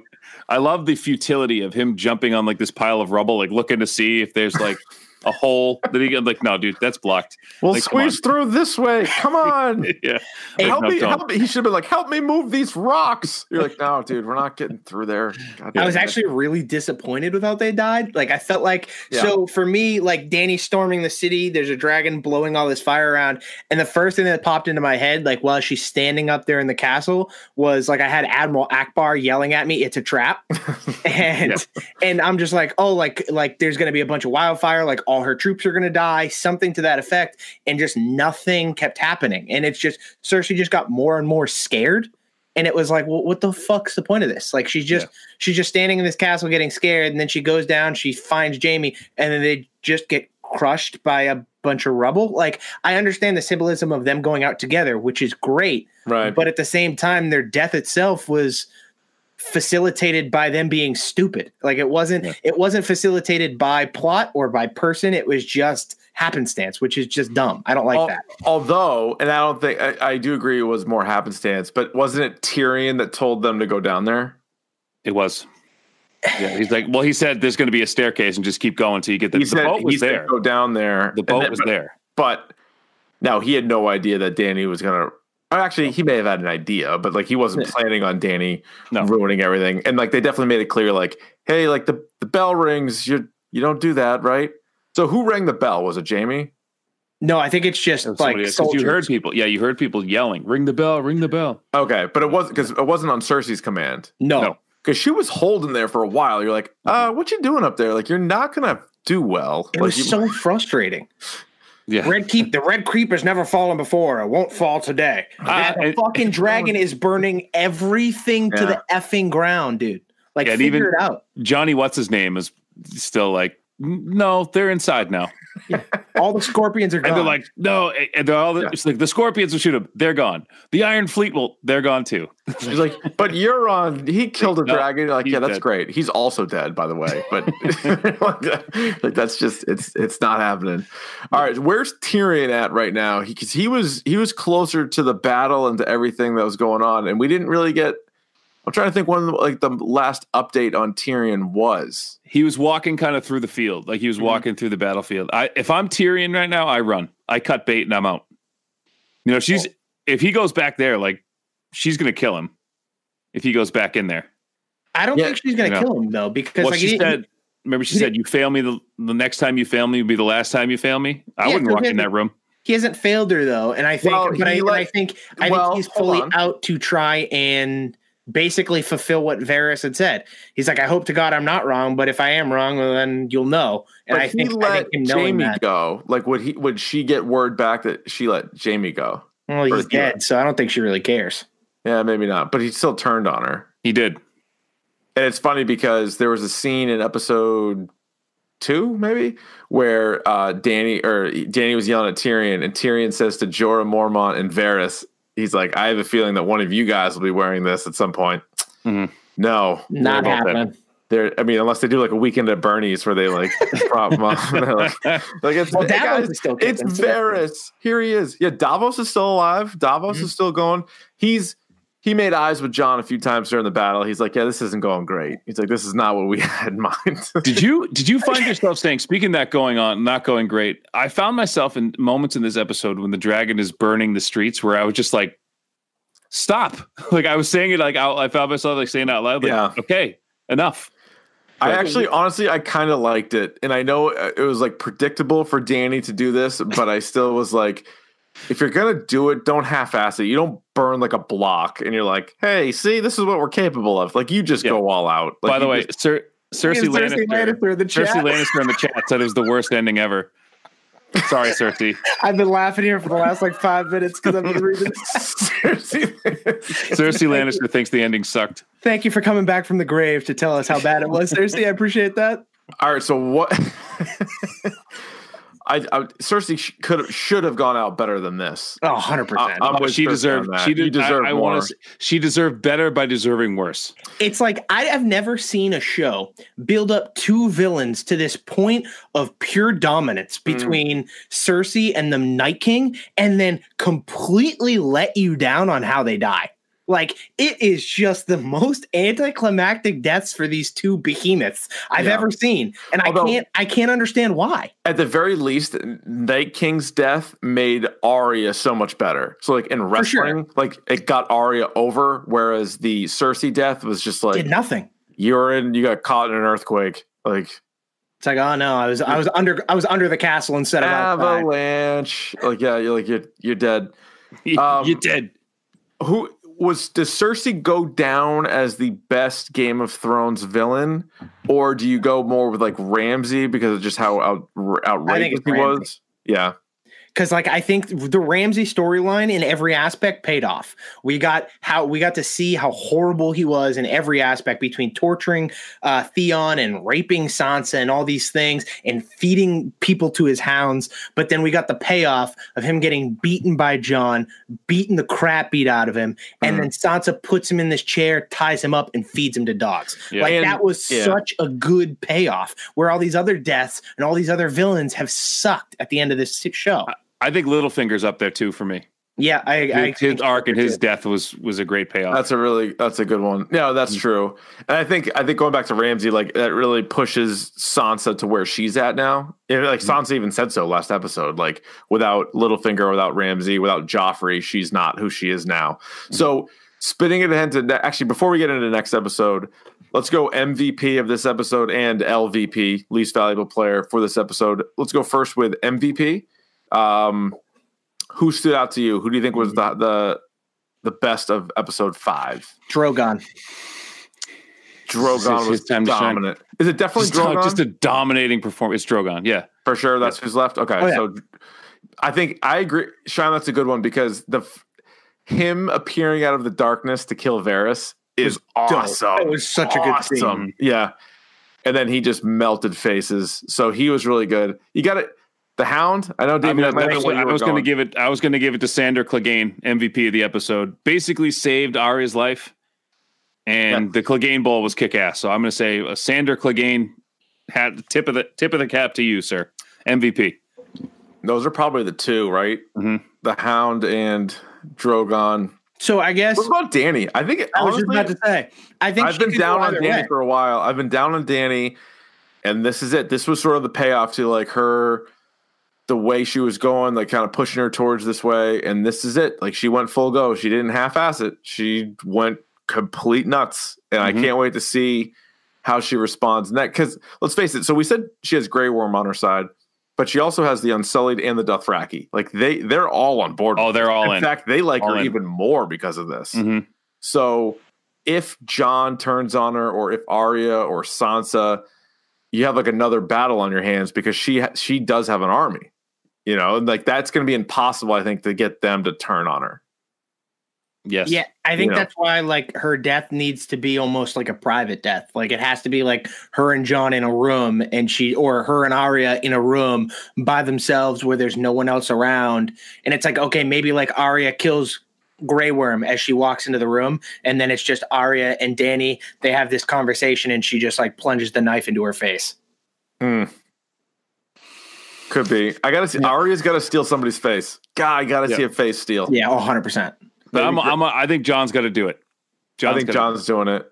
S4: I love the futility of him jumping on like this pile of rubble, like looking to see if there's like a hole that he get. Like, no, dude, that's blocked.
S3: We'll
S4: Like,
S3: squeeze through this way. Come on.
S4: yeah,
S3: help
S4: no,
S3: me,
S4: don't.
S3: help me. He should have been like, help me move these rocks. You're like, no, dude, we're not getting through there. God
S5: I was
S3: it.
S5: actually really disappointed with how they died. Like I felt like
S3: Yeah.
S5: so for me, like Danny storming the city, there's a dragon blowing all this fire around, and the first thing that popped into my head, like while she's standing up there in the castle, was like I had Admiral Ackbar yelling at me, "It's a trap," and and I'm just like, oh, like like there's gonna be a bunch of wildfire, like all her troops are gonna die, something to that effect, and just nothing kept happening, and it's just Cersei just got more and more scared. And it was like, well, what the fuck's the point of this? Like, she's just she's just standing in this castle getting scared and then she goes down she finds jaime and then they just get crushed by a bunch of rubble like i understand the symbolism of them going out together which is great
S3: right.
S5: but at the same time their death itself was facilitated by them being stupid like it wasn't it wasn't facilitated by plot or by person it was just happenstance which is just dumb i don't like
S3: Al-
S5: that
S3: Although, and I don't think I, I do agree it was more happenstance, but wasn't it Tyrion that told them to go down there?
S4: it was. Yeah, he's like, well, he said there's going to be a staircase and just keep going until you get the,
S3: He
S4: the
S3: said
S4: boat
S3: he
S4: was
S3: said
S4: there.
S3: go down there.
S4: The boat
S3: then-
S4: was
S3: but-
S4: there.
S3: But now he had no idea that Danny was gonna. or Actually, he may have had an idea, but like he wasn't planning on Danny
S4: No.
S3: ruining everything. And like they definitely made it clear, like, hey, like the, the bell rings, you you don't do that, right? So who rang the bell? Was it Jaime?
S5: No, I think it's just like
S4: Somebody else, 'cause
S5: soldiers.
S4: you heard people. Yeah, you heard people yelling, "Ring the bell! Ring the bell!"
S3: Okay, but it wasn't because it wasn't on Cersei's command.
S5: no.
S4: No.
S3: Because she was holding there for a while. You're like, uh, what you doing up there? Like, you're not gonna do well.
S5: It
S3: like,
S5: was
S3: you-
S5: so frustrating.
S4: Yeah,
S5: Red keep the red creep has never fallen before. It won't fall today.
S4: Ah,
S5: the fucking dragon is burning everything to the effing ground, dude. Like
S4: Yeah, and
S5: figure
S4: even-
S5: it out.
S4: Johnny, what's his name, is still like, no, they're inside now,
S5: All the scorpions are gone.
S4: and they're like, no, and they're all
S3: Yeah.
S4: it's like the Scorpions will shoot them. They're gone. The Iron Fleet will. They're gone too.
S3: She's like, but Euron, he killed a
S4: No,
S3: dragon. Like, yeah, that's
S4: dead.
S3: great. He's also dead, by the way. But like, like, that's just it's it's not happening. All right, where's Tyrion at right now? Because he, was he was closer to the battle and to everything that was going on, and we didn't really get. I'm trying to think when like the last update on Tyrion was.
S4: He was walking kind of through the field, like he was mm-hmm. walking through the battlefield. I, if I'm Tyrion right now, I run. I cut bait and I'm out. You know, she's if he goes back there, like she's gonna kill him. If he goes back in there,
S5: I don't
S3: Yeah,
S5: think she's gonna
S4: you know.
S5: kill him though, because
S4: well,
S5: like
S4: she
S5: he didn't-
S4: said. Remember, she
S5: he
S4: said, "You fail me the, the next time you fail me will be the last time you fail me." I
S5: Yeah,
S4: wouldn't walk in that room.
S5: he hasn't failed her though, and I think,
S3: Well,
S5: but I,
S3: he
S5: and
S3: let-
S5: I think, I
S3: well,
S5: think he's fully
S3: on.
S5: out to try and basically fulfill what Varys had said. He's like, I hope to God I'm not wrong, but if I am wrong, well, then you'll know. And
S3: But
S5: I think,
S3: he
S5: I think him
S3: Jaime
S5: that,
S3: go. Like, would he? Would she get word back that she let Jaime go?
S5: well, he's
S3: or-
S5: dead, so I don't think she really cares.
S3: Yeah, maybe not. But he still turned on her.
S4: He did.
S3: And it's funny because there was a scene in episode two, maybe, where uh, Danny or Danny was yelling at Tyrion, and Tyrion says to Jorah Mormont and Varys, he's like, "I have a feeling that one of you guys will be wearing this at some point."
S4: Mhm.
S3: No,
S5: Not
S3: they're both dead.
S5: happening.
S3: They're, I mean, unless they do like a weekend at Bernie's where they like prop them up. Like, like it's,
S5: Well, Davos
S3: guys,
S5: is still
S3: it's
S5: kicking, so that's good.
S3: Varys. Here he is. Yeah, Davos is still alive. Davos
S5: Mm-hmm.
S3: is still going. He's he made eyes with Jon a few times during the battle. He's like, yeah, this isn't going great. He's like, this is not what we had in mind.
S4: Did you did you find yourself saying, speaking of that going on, not going great? I found myself in moments in this episode when the dragon is burning the streets where I was just like, stop. Like I was saying it like out, I found myself like saying it out loud, like,
S3: Yeah.
S4: okay, enough.
S3: I actually, honestly, I kind of liked it, and I know uh, it was like predictable for Danny to do this, but I still was like, if you're gonna do it, don't half-ass it. You don't burn like a block, and you're like, hey, see, this is what we're capable of. Like you just
S4: Yeah.
S3: go all out. Like,
S4: By the way,
S3: just-
S4: Cer- Cersei, Lannister,
S5: Lannister in the
S4: Cersei
S5: chat.
S4: Lannister in the chat said it was the worst ending ever. Sorry, Cersei.
S5: I've been laughing here for the last like five minutes because I've been reading.
S3: seriously,
S4: Cersei Lannister thinks the ending sucked.
S5: Thank you for coming back from the grave to tell us how bad it was, Cersei. I appreciate that.
S3: all right. So what? I, I Cersei sh- could should have gone out better than this.
S5: Oh, 100%.
S3: I- I'm
S4: Oh, she
S3: Cersei
S4: deserved. She
S3: You
S4: did.
S3: deserve
S4: I, I
S3: more.
S4: want. She deserved better by deserving worse.
S5: it's like I have never seen a show build up two villains to this point of pure dominance
S3: Mm.
S5: between Cersei and the Night King, and then completely let you down on how they die. Like it is just the most anticlimactic deaths for these two behemoths I've
S3: Yeah.
S5: ever seen, and
S3: Although-
S5: I can't I can't understand why.
S3: At the very least, Night King's death made Arya so much better. So, like in
S5: sure.
S3: wrestling, like it got Arya over, whereas the Cersei death was just like
S5: Did nothing.
S3: you're in, you got caught in an earthquake, like
S5: It's like oh no, I was I was under I was under the castle instead of outside.
S3: avalanche. Like yeah, you're like you're you're dead. Um,
S4: you did.
S3: Who was does Cersei go down as the best Game of Thrones villain, or do you go more with like Ramsay because of just how out, outrageous he was? Yeah.
S5: Because like I think the Ramsay storyline in every aspect paid off. We got how we got to see how horrible he was in every aspect between torturing uh, Theon and raping Sansa and all these things and feeding people to his hounds. But then we got the payoff of him getting beaten by Jon, beating the crap beat out of him, and then Sansa puts him in this chair, ties him up, and feeds him to dogs.
S4: Yeah.
S5: Like
S3: And-
S5: that was
S3: yeah.
S5: such a good payoff. Where all these other deaths and all these other villains have sucked at the end of this show.
S4: I think Littlefinger's up there too for me.
S5: Yeah, I, I
S4: His, his
S5: think
S4: arc and his
S5: too.
S4: death was was a great payoff.
S3: That's a really that's a good one. Yeah, that's mm-hmm. true. And I think I think going back to Ramsay, like that really pushes Sansa to where she's at now. And, like mm-hmm. Sansa even said so last episode. Like without Littlefinger, without Ramsay, without Joffrey, she's not who she is now. Mm-hmm. So spinning it into ne- actually before we get into the next episode, let's go MVP of this episode and LVP, least valuable player for this episode. Let's go first with MVP. Um, who stood out to you? Who do you think was the the the best of episode five?
S5: Drogon.
S3: Drogon was
S4: time
S3: dominant. Is it definitely
S4: Just,
S3: Drogon?
S4: just a dominating performance. It's Drogon. Yeah.
S3: For sure, that's who's left. Okay,
S5: Oh, yeah.
S3: so I think I agree. Sean, that's a good one because the him appearing out of the darkness to kill Varys is awesome.
S5: It was such a good scene.
S3: Yeah, and then he just melted faces. So he was really good. You got it. The Hound. I know,
S4: I,
S3: David.
S4: mean,
S3: that might be
S4: that's
S3: what
S4: what I was going to give it. I was going to give it to Sandor Clegane, MVP of the episode. Basically, saved Arya's life, and the Clegane ball was kick ass. So I'm going to say uh, Sandor Clegane had the tip of the tip of the cap to you, sir. MVP.
S3: Those are probably the two, right?
S4: Mhm.
S3: The Hound and Drogon.
S5: So I guess
S3: What about Danny? I think
S5: I was just about to say. I think
S3: I've been down on Danny
S5: way.
S3: for a while. I've been down on Danny, and this is it. This was sort of the payoff to like her, the way she was going, like kind of pushing her towards this way. And this is it. Like she went full go. She didn't half ass it. She went complete nuts. And I
S4: Mhm.
S3: can't wait to see how she responds. And that because let's face it. So we said she has Grey Worm on her side, but she also has the Unsullied and the Dothraki. Like they they're all on board.
S4: Oh, they're all
S3: in
S4: in.
S3: fact, they like
S4: All
S3: her
S4: in.
S3: even more because of this.
S4: Mhm.
S3: So if Jon turns on her, or if Arya or Sansa, you have like another battle on your hands because she ha- she does have an army, you know, like that's going to be impossible, I think, to get them to turn on her.
S4: Yes.
S5: Yeah, I think
S3: You know.
S5: that's why like her death needs to be almost like a private death. Like it has to be like her and Jon in a room and she or her and Arya in a room by themselves where there's no one else around. And it's like, okay, maybe like Arya kills Grey Worm as she walks into the room, and then it's just Arya and Danny. They have this conversation and she just like plunges the knife into her face. Hmm.
S3: Could be. I gotta see. Arya's got to steal somebody's face. God, I gotta
S4: Yeah.
S3: see a face steal.
S5: Yeah, oh, 100%.
S4: But I'm, I'm, I think Jon's got to do it.
S3: I think
S4: gotta-
S3: Jon's doing it.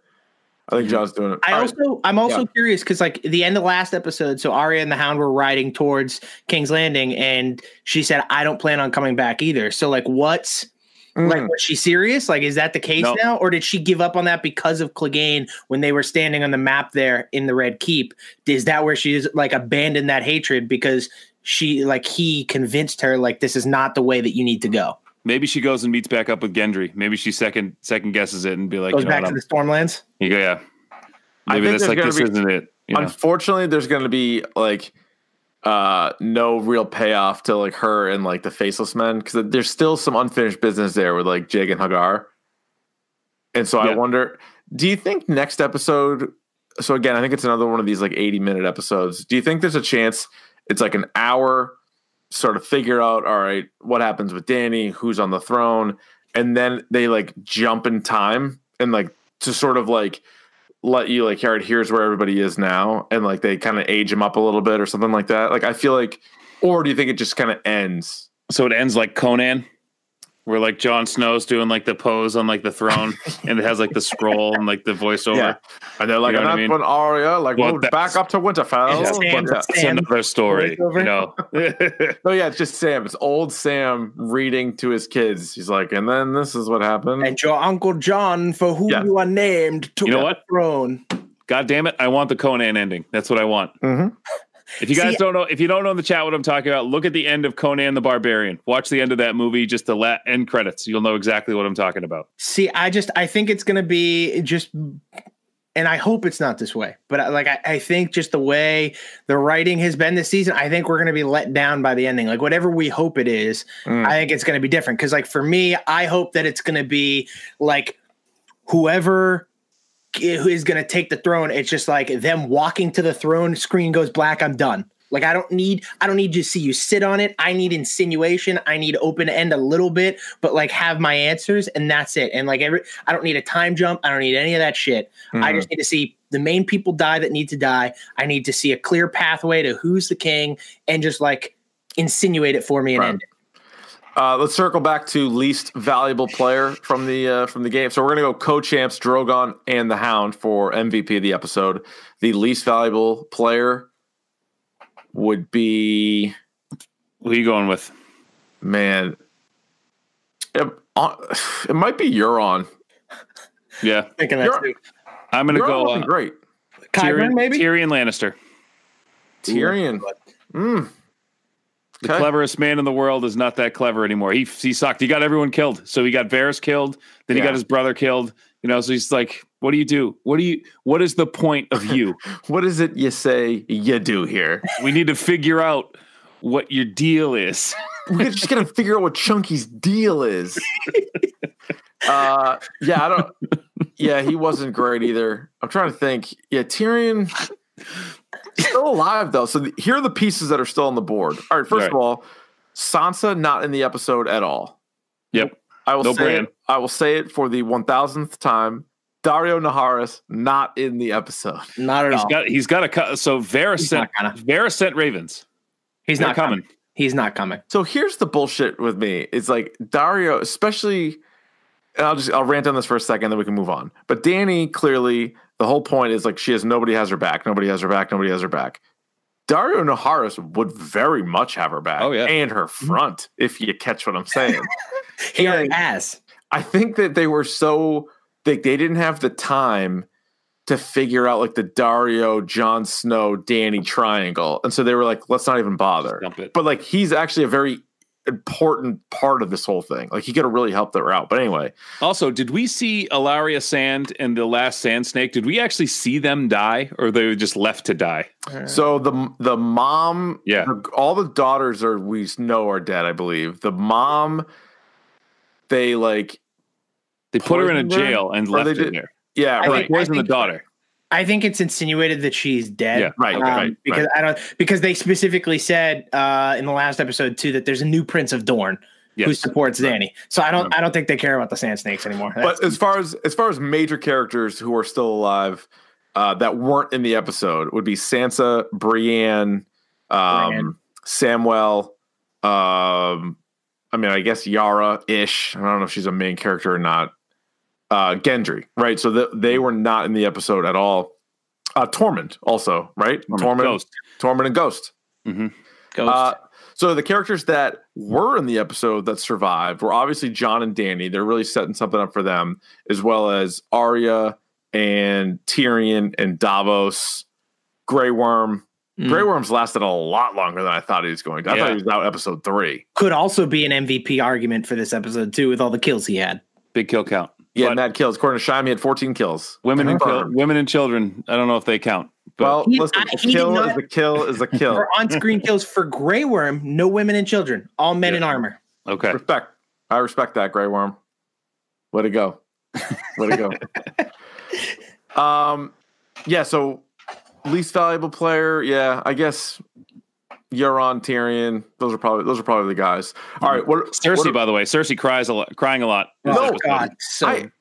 S3: I think Jon's doing it.
S5: I
S3: All right.
S5: also I'm also
S3: Yeah.
S5: curious because like the end of the last episode, so Arya and the Hound were riding towards King's Landing, and she said, "I don't plan on coming back either." So like, what's like
S3: Mm.
S5: was she serious? Like, is that the case
S4: No.
S5: now, or did she give up on that because of Clegane when they were standing on the map there in the Red Keep? Is that where she's like abandoned that hatred because she like he convinced her like this is not the way that you need to go?
S4: Maybe she goes and meets back up with Gendry. Maybe she second second guesses it and be like,
S5: Goes
S4: you know
S5: back
S4: what,
S5: to
S4: I'm-
S5: the Stormlands.
S4: you go, yeah.
S3: I
S4: Maybe
S3: think
S4: that's like this
S3: be-
S4: isn't it. You know?
S3: Unfortunately, there's going to be like uh no real payoff to like her and like the faceless men because there's still some unfinished business there with like Jaqen H'ghar. And so I wonder, do you think next episode? So again, I think it's another one of these like 80 minute episodes. Do you think there's a chance it's like an hour, sort of figure out, all right, what happens with Danny, who's on the throne, and then they like jump in time and like to sort of like let you like, all right, here's where everybody is now, and like they kind of age him up a little bit or something like that. Like I feel like, or do you think it just kind of ends?
S4: So it ends like Conan, where like Jon Snow's doing like the pose on like the throne, and it has like the scroll and like the voiceover.
S3: Yeah. And they're like,
S4: You know
S3: and
S4: I
S3: that's
S4: mean?
S3: when Arya like
S4: Well,
S3: moved back up to Winterfell.
S5: It's Sam,
S3: But, uh,
S5: it's
S4: That's another story.
S5: Voiceover.
S4: You know.
S3: No, yeah, it's just Sam. It's old Sam reading to his kids. He's like, and then this is what happened.
S5: And your uncle Jon, for whom
S3: Yeah.
S5: you are named, took
S4: You know
S5: the
S4: what?
S5: throne.
S4: God damn it! I want the Conan ending. That's what I want.
S3: Mhm.
S4: If you guys
S5: See-
S4: don't know, if you don't know in the chat what I'm talking about, look at the end of Conan the Barbarian. Watch the end of that movie, just the la- end credits. You'll know exactly what I'm talking about.
S5: See, I just I think it's gonna be just and I hope it's not this way, but I- like I, I think just the way the writing has been this season, I think we're gonna be let down by the ending. Like whatever we hope it is,
S3: Mm.
S5: I think it's gonna be different. Cause like for me, I hope that it's gonna be like whoever who is going to take the throne it's just like them walking to the throne screen goes black i'm done. Like i don't need i don't need to see you sit on it. I need insinuation. I need open end a little bit but like have my answers and that's it. And like every i don't need a time jump. I don't need any of that shit. I hmm. just need to see the main people die that need to die. I need to see a clear pathway to who's the king and just like insinuate it for me and
S3: Right.
S5: end it
S3: Uh, let's circle back to least valuable player from the uh, from the game. So we're gonna go co-champs Drogon and the Hound for MVP of the episode. The least valuable player would be
S4: Who are you going with?
S3: man. It, uh, it might be Euron.
S4: Yeah,
S5: thinking that
S3: You're-
S5: too
S4: I'm gonna
S3: Euron
S4: go. Uh,
S3: great.
S5: Qyburn,
S4: Tyrion,
S5: maybe
S4: Tyrion Lannister.
S3: Tyrion. Mm.
S4: The
S3: Okay.
S4: cleverest man in the world is not that clever anymore. He he sucked. He got everyone killed. So he got Varys killed. Then he got his brother killed. You know, so he's like, "What do you do? What do you? What is the point of you?
S3: What is it you say you do here?
S4: we need to figure out what your deal is."
S3: We're just gonna figure out what Chunky's deal is. uh, yeah, I don't. Yeah, he wasn't great either. I'm trying to think. Yeah, Tyrion still alive though. So the, here are the pieces that are still on the board. All right, first
S4: Right.
S3: of all, Sansa not in the episode at all.
S4: Yep.
S3: I will
S4: No
S3: say
S4: Bran.
S3: it, I will say it for the one thousandth time. Daario Naharis not in the episode.
S5: Not at
S4: He's
S5: all.
S4: got he's got a cut. So Varys sent. Varys sent ravens.
S5: He's
S4: They're
S5: not coming.
S4: coming.
S5: He's not coming.
S3: So here's the bullshit with me. It's like Daario, especially and I'll just I'll rant on this for a second, then we can move on. But Danny clearly the whole point is like she has nobody has her back, nobody has her back, nobody has her back. Daario Naharis would very much have her back
S4: Oh, yeah.
S3: and her front, if you catch what I'm saying.
S5: He already
S3: And
S5: has.
S3: I think that they were so they, they didn't have the time to figure out like the Daario, Jon Snow, Danny triangle. And so they were like, let's not even bother. But like he's actually a very important part of this whole thing. Like he could have really helped her out. But anyway,
S4: Also, did we see Ellaria Sand and the last Sand Snake? Did we actually see them die, or they were just left to die?
S3: Uh, so the the mom,
S4: Yeah.
S3: her- all the daughters are we know are dead, I believe. The mom, they like
S4: They put her in a jail and left her there.
S3: yeah,
S5: I
S3: right.
S5: think-
S4: Poison the daughter.
S5: I think it's insinuated that she's dead.
S4: Yeah,
S3: right,
S5: Um,
S3: right,
S5: because
S3: right.
S5: I don't because they specifically said uh, in the last episode too that there's a new Prince of Dorne who
S4: Yes.
S5: supports Danny. So I don't I don't think they care about the Sand Snakes anymore.
S3: But as far as as far as major characters who are still alive uh, that weren't in the episode would be Sansa, Brienne, um,
S5: Bran.
S3: Samwell. Um, I mean, I guess Yara ish. I don't know if she's a main character or not. Uh, Gendry, right? So th- they were not in the episode at all. Uh, Tormund also, right? Tormund,
S4: Ghost.
S3: Tormund, and Ghost.
S5: Ghost.
S3: Uh, so the characters that were in the episode that survived were obviously Jon and Danny. They're really setting something up for them, as well as Arya and Tyrion and Davos, Grey Worm.
S5: Mm.
S3: Grey Worm's lasted a lot longer than I thought he was going to. I
S4: Yeah.
S3: thought he was out episode three.
S5: Could also be an MVP argument for this episode too, with all the kills he had.
S4: Big kill count.
S3: Yeah,
S4: But
S3: mad kills. According to Shime, he had 14 kills.
S4: women and chil-
S3: Confirmed.
S4: women and children. I don't know if they count. But
S3: Well, listen,
S5: I-
S3: a
S5: he
S3: kill
S5: not-
S3: is a kill is a kill.
S5: For on-screen kills for Grey Worm, no women and children, all men in armor.
S4: okay.
S3: respect. I respect that, Grey Worm. Way to go. Way to go. um, yeah. So least valuable player. Yeah, I guess Euron, Tyrion. Those are probably those are probably the guys. All right. What
S4: Cersei,
S3: what-
S4: by the way, Cersei cries a lot, crying a lot.
S3: Oh, no,
S5: God, so
S3: I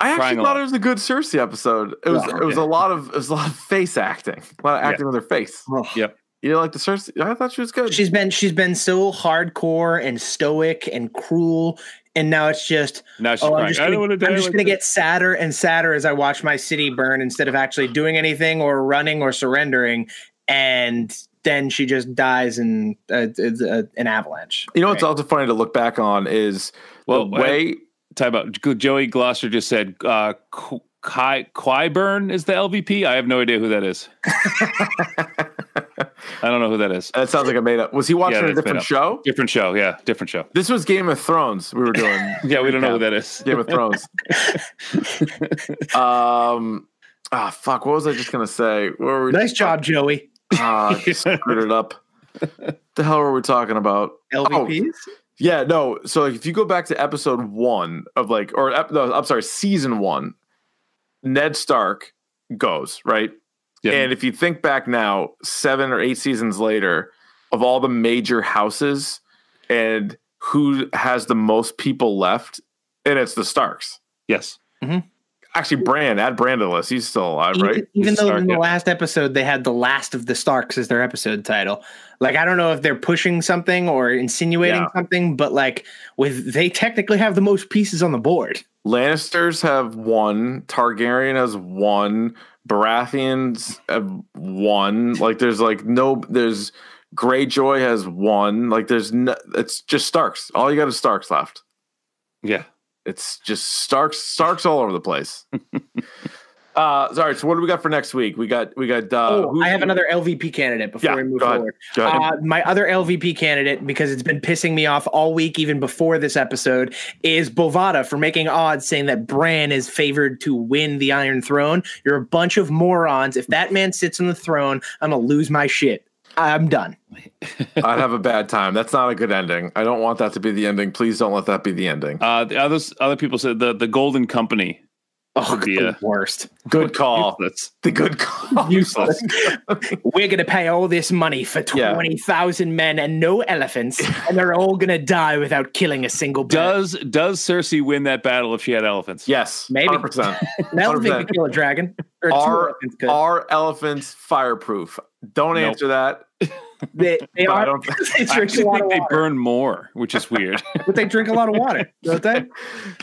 S3: I actually thought
S4: lot.
S3: it was a good Cersei episode. It was
S5: Oh,
S3: it was a lot of it was a lot of face acting, a lot of
S4: Yeah.
S3: acting with her face.
S5: Ugh.
S4: Yep.
S3: You know, like the Cersei. I thought she was good.
S5: she's been she's been so hardcore and stoic and cruel, and now it's just
S4: Now she's
S5: oh, I'm
S4: crying.
S5: just
S4: I
S5: gonna,
S4: don't want to die.
S5: I'm just
S4: like
S5: gonna
S4: this."
S5: get sadder and sadder as I watch my city burn instead of actually doing anything or running or surrendering, and then she just dies in uh, uh, an avalanche.
S3: you know what's also funny to look back on is
S4: Well,
S3: the way.
S4: Time out. Joey Gloucester just said uh, Qu- Kai Qyburn is the LVP. I have no idea who that is. I don't know who that is.
S3: That sounds like a made up. Was he watching
S4: Yeah,
S3: a different show?
S4: Different show. Yeah, different show.
S3: This was Game of Thrones. We were doing.
S4: Yeah, we don't know who that is.
S3: Game of Thrones. um. Ah, fuck. What was I just gonna say? What were we
S5: Nice job, Joey.
S3: Ah, just screwed it up. the hell are we talking about?
S5: LVPs.
S3: Yeah, no. So like, if you go back to episode one of like, or no, I'm sorry, season one, Ned Stark goes right,
S4: Yeah.
S3: and if you think back now, seven or eight seasons later, of all the major houses, and who has the most people left, and it's the Starks.
S4: yes.
S3: Actually, Brand, add Bran to the list. He's still alive,
S5: Even,
S3: right?
S5: even though
S4: Stark,
S5: in the
S4: yeah.
S5: last episode they had the last of the Starks as their episode title. Like I don't know if they're pushing something or insinuating
S3: Yeah.
S5: something, but like with they technically have the most pieces on the board.
S3: Lannisters have one. Targaryen has one. Baratheons have one. Like there's like no. There's Greyjoy has one. Like there's no. It's just Starks. All you got is Starks left.
S4: Yeah.
S3: It's just Starks. Starks all over the place. Uh, sorry. So what do we got for next week? We got we got. Uh,
S5: Oh, I have another LVP candidate before
S3: Yeah,
S5: we move forward. Uh, my other LVP candidate, because it's been pissing me off all week, even before this episode, is Bovada for making odds saying that Bran is favored to win the Iron Throne. You're a bunch of morons. If that man sits on the throne, I'm gonna lose my shit. I'm done.
S3: I'd have a bad time. That's not a good ending. I don't want that to be the ending. Please don't let that be the ending.
S4: Uh, the others, other people said the the Golden Company.
S5: Oh,
S4: would
S5: the
S4: a-
S5: worst.
S3: Good call.
S4: Useless.
S3: The good call.
S5: Useless. We're gonna pay all this money for
S3: Yeah.
S5: twenty thousand men and no elephants, and they're all gonna die without killing a single bird.
S4: Does does Cersei win that battle if she had elephants?
S3: Yes,
S5: Maybe.
S3: 100%.
S5: An elephant
S3: 100%.
S5: could kill a dragon. Or
S3: Are
S5: elephants
S3: are elephants fireproof? Don't
S4: Nope.
S3: answer that.
S5: They, they
S3: But I don't-
S5: they
S4: I
S5: drink a
S4: actually
S5: lot
S4: think
S5: of
S4: they
S5: water.
S4: burn more, which is weird.
S5: But they drink a lot of water, don't they?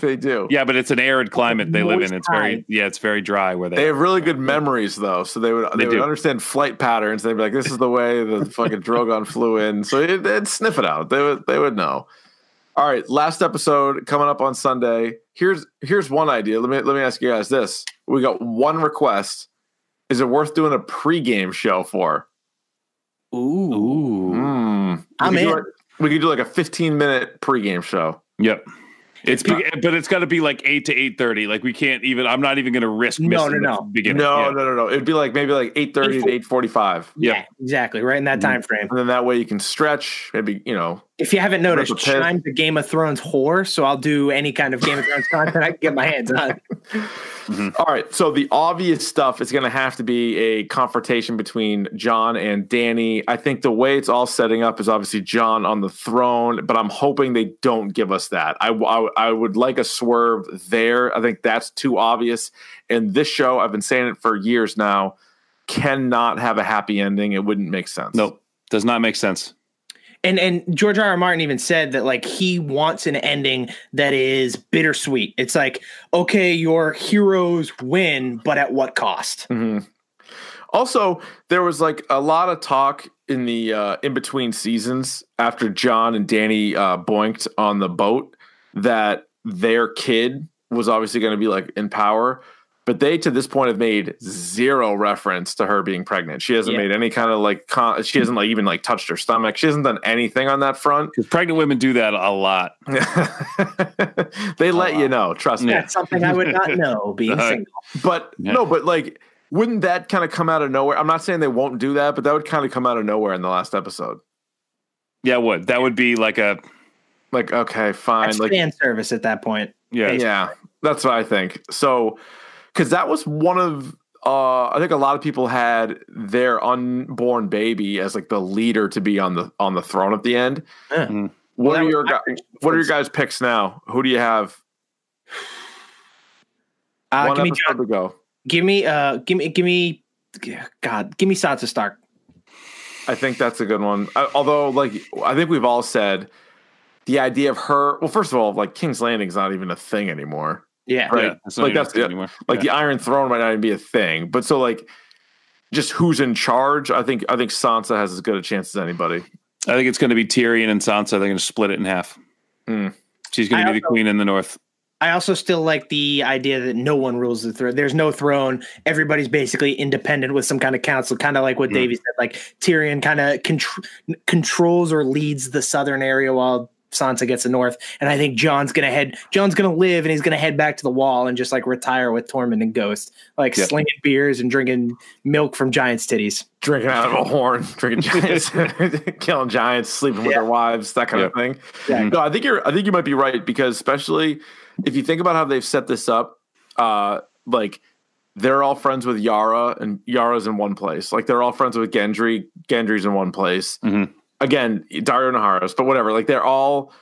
S3: They do.
S4: yeah, but it's an arid climate they live in.
S5: Moist
S4: It's very yeah, it's very dry where they.
S3: They have really good memories though, so they would they,
S4: They
S3: would
S4: do.
S3: understand flight patterns. They'd be like, "This is the way the fucking Drogon flew in," so it, they'd sniff it out. They would they would know. All right, last episode coming up on Sunday. Here's here's one idea. Let me let me ask you guys this: We got one request. Is it worth doing a pregame show for?
S5: Ooh.
S4: Ooh.
S3: Hmm.
S5: I'm in.
S3: like- we could do like a 15 minute pregame show.
S4: Yep. It's be, but it's got to be like eight to eight thirty. Like we can't even. I'm not even going to risk
S5: No,
S4: missing
S5: no,
S4: the
S5: no.
S4: beginning.
S3: No,
S4: Yeah.
S3: no, no, no. It'd be like maybe like 8:30 to 8:45,
S4: Yep.
S5: Yeah, exactly. Right in that time frame.
S3: and then that way you can stretch. Maybe you know
S5: If you haven't noticed,
S3: Rip a.
S5: I'm the Game of Thrones whore, so I'll do any kind of Game of Thrones content I can get my hands on. Mm-hmm.
S3: All right. So the obvious stuff is going to have to be a confrontation between Jon and Danny. I think the way it's all setting up is obviously Jon on the throne, but I'm hoping they don't give us that. I, I, I would like a swerve there. I think that's too obvious. And this show, I've been saying it for years now, cannot have a happy ending. It wouldn't make sense.
S4: Nope. Does not make sense.
S5: And and George R. R. Martin even said that like he wants an ending that is bittersweet. It's like, okay, your heroes win, but at what cost?
S3: Mhm. Also, there was like a lot of talk in the uh, in between seasons after Jon and Danny uh, boinked on the boat that their kid was obviously going to be like in power, but they to this point have made zero reference to her being pregnant. She hasn't
S5: Yeah.
S3: made any kind of like con- she hasn't like even like touched her stomach. She hasn't done anything on that front.
S4: Because pregnant women do that a lot.
S3: they let you know, trust me.
S5: That's something I would not know being
S4: Uh,
S5: single.
S3: But
S4: Yeah.
S3: no, but like, wouldn't that kind of come out of nowhere? I'm not saying they won't do that, but that would kind of come out of nowhere in the last episode.
S4: Yeah, would that would be like a
S3: Like, okay, fine.
S5: That's
S3: like,
S5: fan service at that point.
S4: yeah.
S3: yeah, that's what I think. So, because that was one of, uh, I think a lot of people had their unborn baby as like the leader to be on the on the throne at the end.
S5: Yeah.
S4: Mhm.
S3: What
S5: Well,
S3: are your guys? What are your guys' picks now? Who do you have?
S5: Uh,
S3: one
S5: give me
S3: episode
S5: John,
S3: to go.
S5: give me uh give me give me God, give me Sansa Stark.
S3: I think that's a good one. I, although, like, I think we've all said the idea of her. Well, first of all, like King's Landing's not even a thing anymore.
S5: Yeah.
S3: Right.
S4: Yeah, that's
S3: Like, that's-
S4: a thing
S3: yeah,
S4: anymore.
S3: Like
S4: Yeah.
S3: the Iron Throne might not even be a thing. But so, like, just who's in charge? I think I think Sansa has as good a chance as anybody.
S4: I think it's going to be Tyrion and Sansa. They're going to split it in half.
S3: Hmm.
S4: She's going
S5: I
S4: to be the queen in the north.
S5: I also still like the idea that no one rules the throne. There's no throne. Everybody's basically independent with some kind of council, kind of like what
S4: Mm.
S5: Davey said. Like Tyrion kind of contr- controls or leads the southern area while Sansa gets the north. And I think Jon's gonna head. Jon's gonna live, and he's gonna head back to the wall and just like retire with Tormund and Ghost, like
S4: Yeah.
S5: slinging beers and drinking milk from giants' titties.
S3: Drinking out of a horn, drinking giants, killing giants, sleeping with
S5: Yeah.
S3: their wives, that kind of thing.
S5: Yeah.
S3: No, I think you're. I think you might be right because especially if you think about how they've set this up, uh, like they're all friends with Yara, and Yara's in one place. Like they're all friends with Gendry. Gendry's in one place.
S4: Mhm.
S3: Again, Daario Naharis, but whatever. Like they're all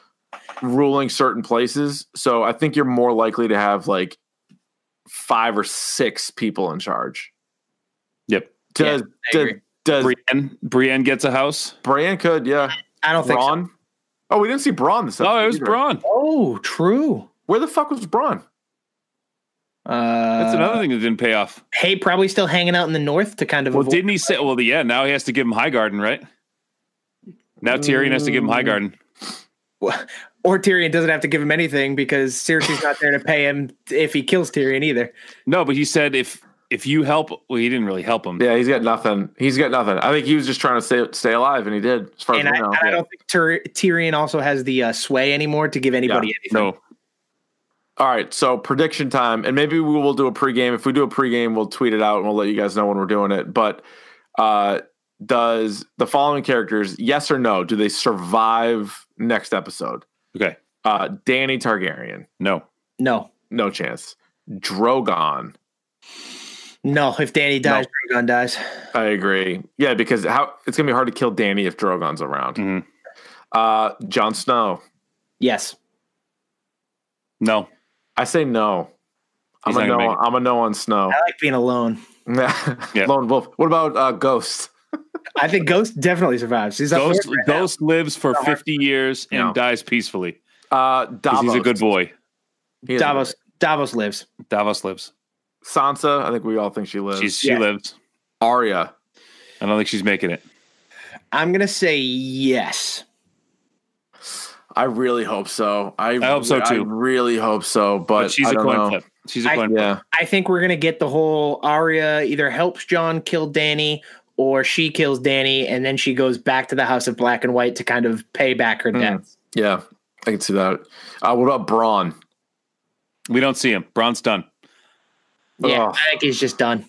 S3: ruling certain places. So I think you're more likely to have like five or six people in charge.
S4: Yep.
S3: Does
S5: I
S3: does, does
S4: Brienne, Brienne gets a house.
S3: Brienne could? Yeah.
S5: I don't think. So.
S3: Oh, we didn't see Bronn this
S4: Oh, it was
S3: either.
S4: Bronn.
S5: Oh, true.
S3: Where the fuck was Bronn?
S5: Uh,
S4: That's another thing that didn't pay off.
S5: Hey, probably still hanging out in the north to kind of.
S4: Well,
S5: avoid-
S4: didn't he say? Well, yeah. Now he has to give him Highgarden, right? Now Tyrion has to give him Highgarden.
S5: or Tyrion doesn't have to give him anything because Cersei's not there to pay him if he kills Tyrion either.
S4: No, but he said if if you help, well, he didn't really help him.
S3: Yeah, he's got nothing. He's got nothing. I think he was just trying to stay stay alive, and he did. As far
S5: And
S3: as
S5: I,
S3: know.
S5: and I don't think Tyr- Tyrion also has the uh, sway anymore to give anybody
S3: Yeah,
S5: anything.
S4: No,
S3: All right, so prediction time, and maybe we will do a pregame. If we do a pregame, we'll tweet it out and we'll let you guys know when we're doing it. But uh, does the following characters, yes or no, do they survive next episode?
S4: okay,
S3: Uh, Danny Targaryen,
S4: no,
S5: No,
S3: no chance. Drogon,
S5: no. If Danny dies, Drogon dies.
S3: I agree. Yeah, because how it's gonna be hard to kill Danny if Drogon's around.
S4: Mhm.
S3: Uh, Jon Snow,
S5: Yes.
S4: no.
S3: I say no. I'm a no. I'm a no on Snow.
S5: I like being alone. Yeah.
S3: Lone Wolf. What about uh, Ghost?
S5: I think Ghost definitely survives. He's up
S4: Ghost
S5: north right now.
S4: Ghost lives for fifty years and
S3: No.
S4: dies peacefully.
S3: Uh,
S4: 'Cause
S3: Davos.
S4: He's a good boy.
S3: He is a
S5: Davos. Davos lives.
S4: Davos lives.
S3: Sansa, I think we all think she lives.
S4: She's she
S5: Yeah.
S4: lives.
S3: Arya.
S4: I don't think she's making it.
S5: I'm gonna say yes.
S3: I really hope so. I,
S4: I hope so,
S3: I
S4: too.
S3: really hope so, but,
S4: But, she's
S3: I
S4: a
S3: don't
S4: coin
S3: know.
S4: flip. She's a
S5: I-
S4: coin flip.
S3: Yeah,
S5: I think we're gonna get the whole Arya either helps Jon kill Danny or she kills Danny and then she goes back to the House of Black and White to kind of pay back her debt.
S3: yeah, I can see that. Uh, what about Bronn?
S4: We don't see him. Bronn's done.
S5: Yeah,
S3: Ugh.
S5: I think he's just done.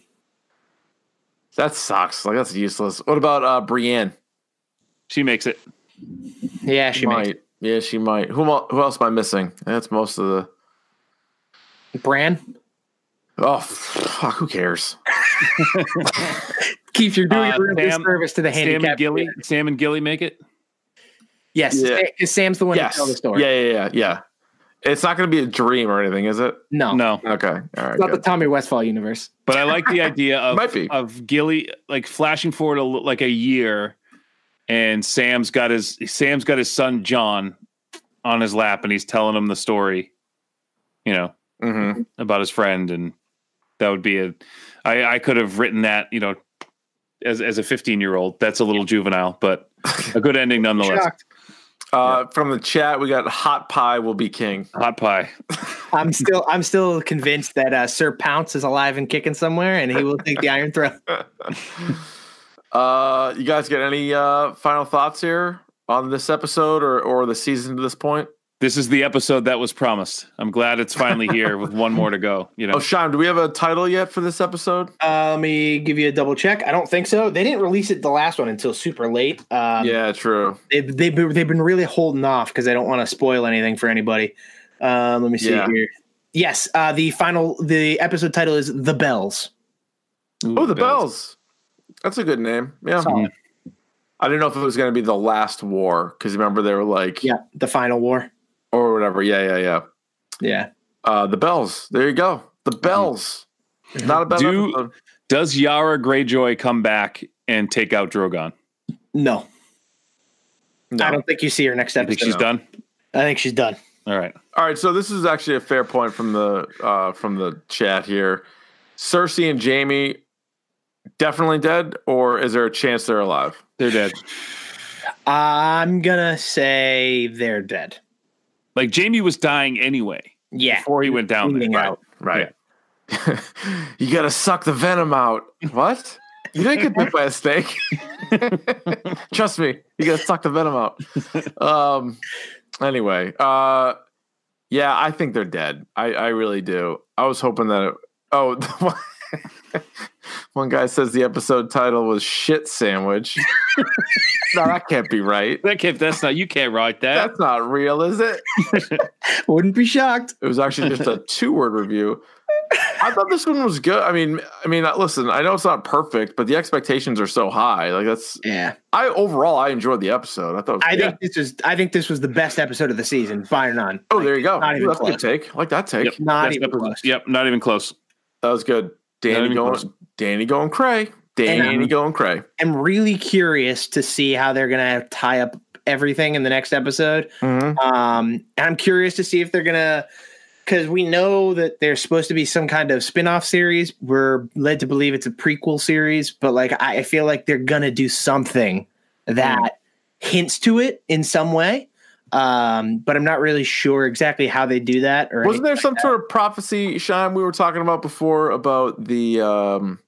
S3: That sucks. Like that's useless. What about uh, Brienne?
S4: She makes it.
S5: Yeah, she
S3: might.
S5: makes
S3: Yeah, she might. Who who else am I missing? That's most of the.
S5: Bran.
S3: Oh fuck! Who cares?
S5: Keith, you're doing
S4: Uh,
S5: a real
S4: Sam-
S5: disservice to the
S4: Sam and
S5: handicap.
S4: Gilly. Sam and Gilly make it.
S5: Yes,
S3: Yeah.
S5: because Sam's the one
S3: yes.
S5: to tell the story.
S3: Yeah, yeah, yeah, yeah. It's not going to be a dream or anything, is it?
S5: No,
S4: No,
S3: Okay. All right.
S5: it's not the. Tommy Westphall universe.
S4: but I like the idea of
S3: Might be.
S4: of Gilly like flashing forward a, like a year, and Sam's got his Sam's got his son Jon on his lap, and he's telling him the story. You know
S3: Mhm.
S4: about his friend, and that would be a. I I could have written that. You know. As, as a 15 year old, that's a little juvenile, but a good ending nonetheless.
S5: Shocked.
S3: Uh, From the chat, we got hot pie will be king.
S4: Hot pie.
S5: I'm still I'm still convinced that uh, Sir Pounce is alive and kicking somewhere, and he will take the Iron Throne.
S3: Uh, you guys got any uh, final thoughts here on this episode or, or the season to this point?
S4: This is the episode that was promised. I'm glad it's finally here with one more to go. You know,
S3: Oh, Sean, do we have a title yet for this episode?
S5: Uh, let me give you a double check. I don't think so. They didn't release it the last one until super late. Um,
S3: yeah, true.
S5: they, they've been, they've been really holding off because they don't want to spoil anything for anybody. Um, let me see
S3: Yeah.
S5: here. Yes, uh, the final the episode title is The Bells.
S3: Oh, the bells. That's a good name. Yeah.
S5: Solid.
S3: I didn't know if it was going to be the last war because remember they were like,
S5: Yeah, the final war.
S3: Or whatever. Yeah, yeah, yeah.
S5: Yeah.
S3: Uh, the bells. There you go. The bells. Not a bad
S4: Do-
S3: episode.
S4: does Yara Greyjoy come back and take out Drogon?
S5: No,
S3: No.
S5: I don't think you see her next
S4: I
S5: episode.
S4: think she's done.
S5: I think she's done.
S4: All right.
S3: All right, so this is actually a fair point from the uh, from the chat here. Cersei and Jaime definitely dead, or is there a chance they're alive?
S4: They're dead.
S5: I'm gonna say they're dead.
S4: Like Jaime was dying anyway
S5: Yeah,
S4: before he went down there.
S5: Out.
S3: Right. you got to suck the venom out. What? You didn't get bit by a snake. Trust me, you got to suck the venom out. Um. Anyway, uh, yeah, I think they're dead. I I really do. I was hoping that. It, oh. One guy says the episode title was "Shit Sandwich." no, that can't be right.
S4: That can't, that's not you can't write that.
S3: That's not real, is it?
S5: Wouldn't be shocked.
S3: It was actually just a two-word review. I thought this one was good. I mean, I mean, listen, I know it's not perfect, but the expectations are so high. Like that's,
S5: Yeah,
S3: I overall, I enjoyed the episode. I thought.
S5: I
S3: good.
S5: think this was. I think this was the best episode of the season, bar none.
S3: Oh, there you go.
S5: not even
S3: that's a good
S5: close.
S3: take. I like that take.
S4: Yep.
S5: Not
S4: Best
S5: even
S4: episode.
S5: close.
S4: Yep, not even close.
S3: That was good. Danny going,
S4: close.
S3: Danny going cray. Danny
S5: And, um,
S3: going cray.
S5: I'm really curious to see how they're gonna tie up everything in the next episode.
S3: Mhm.
S5: Um, and I'm curious to see if they're gonna, because we know that there's supposed to be some kind of spin-off series. We're led to believe it's a prequel series, but like I I feel like they're gonna do something that hints to it in some way. Um, but I'm not really sure exactly how they do that. Or
S3: Wasn't there some
S5: like
S3: sort of prophecy, Shine, we were talking about before about the um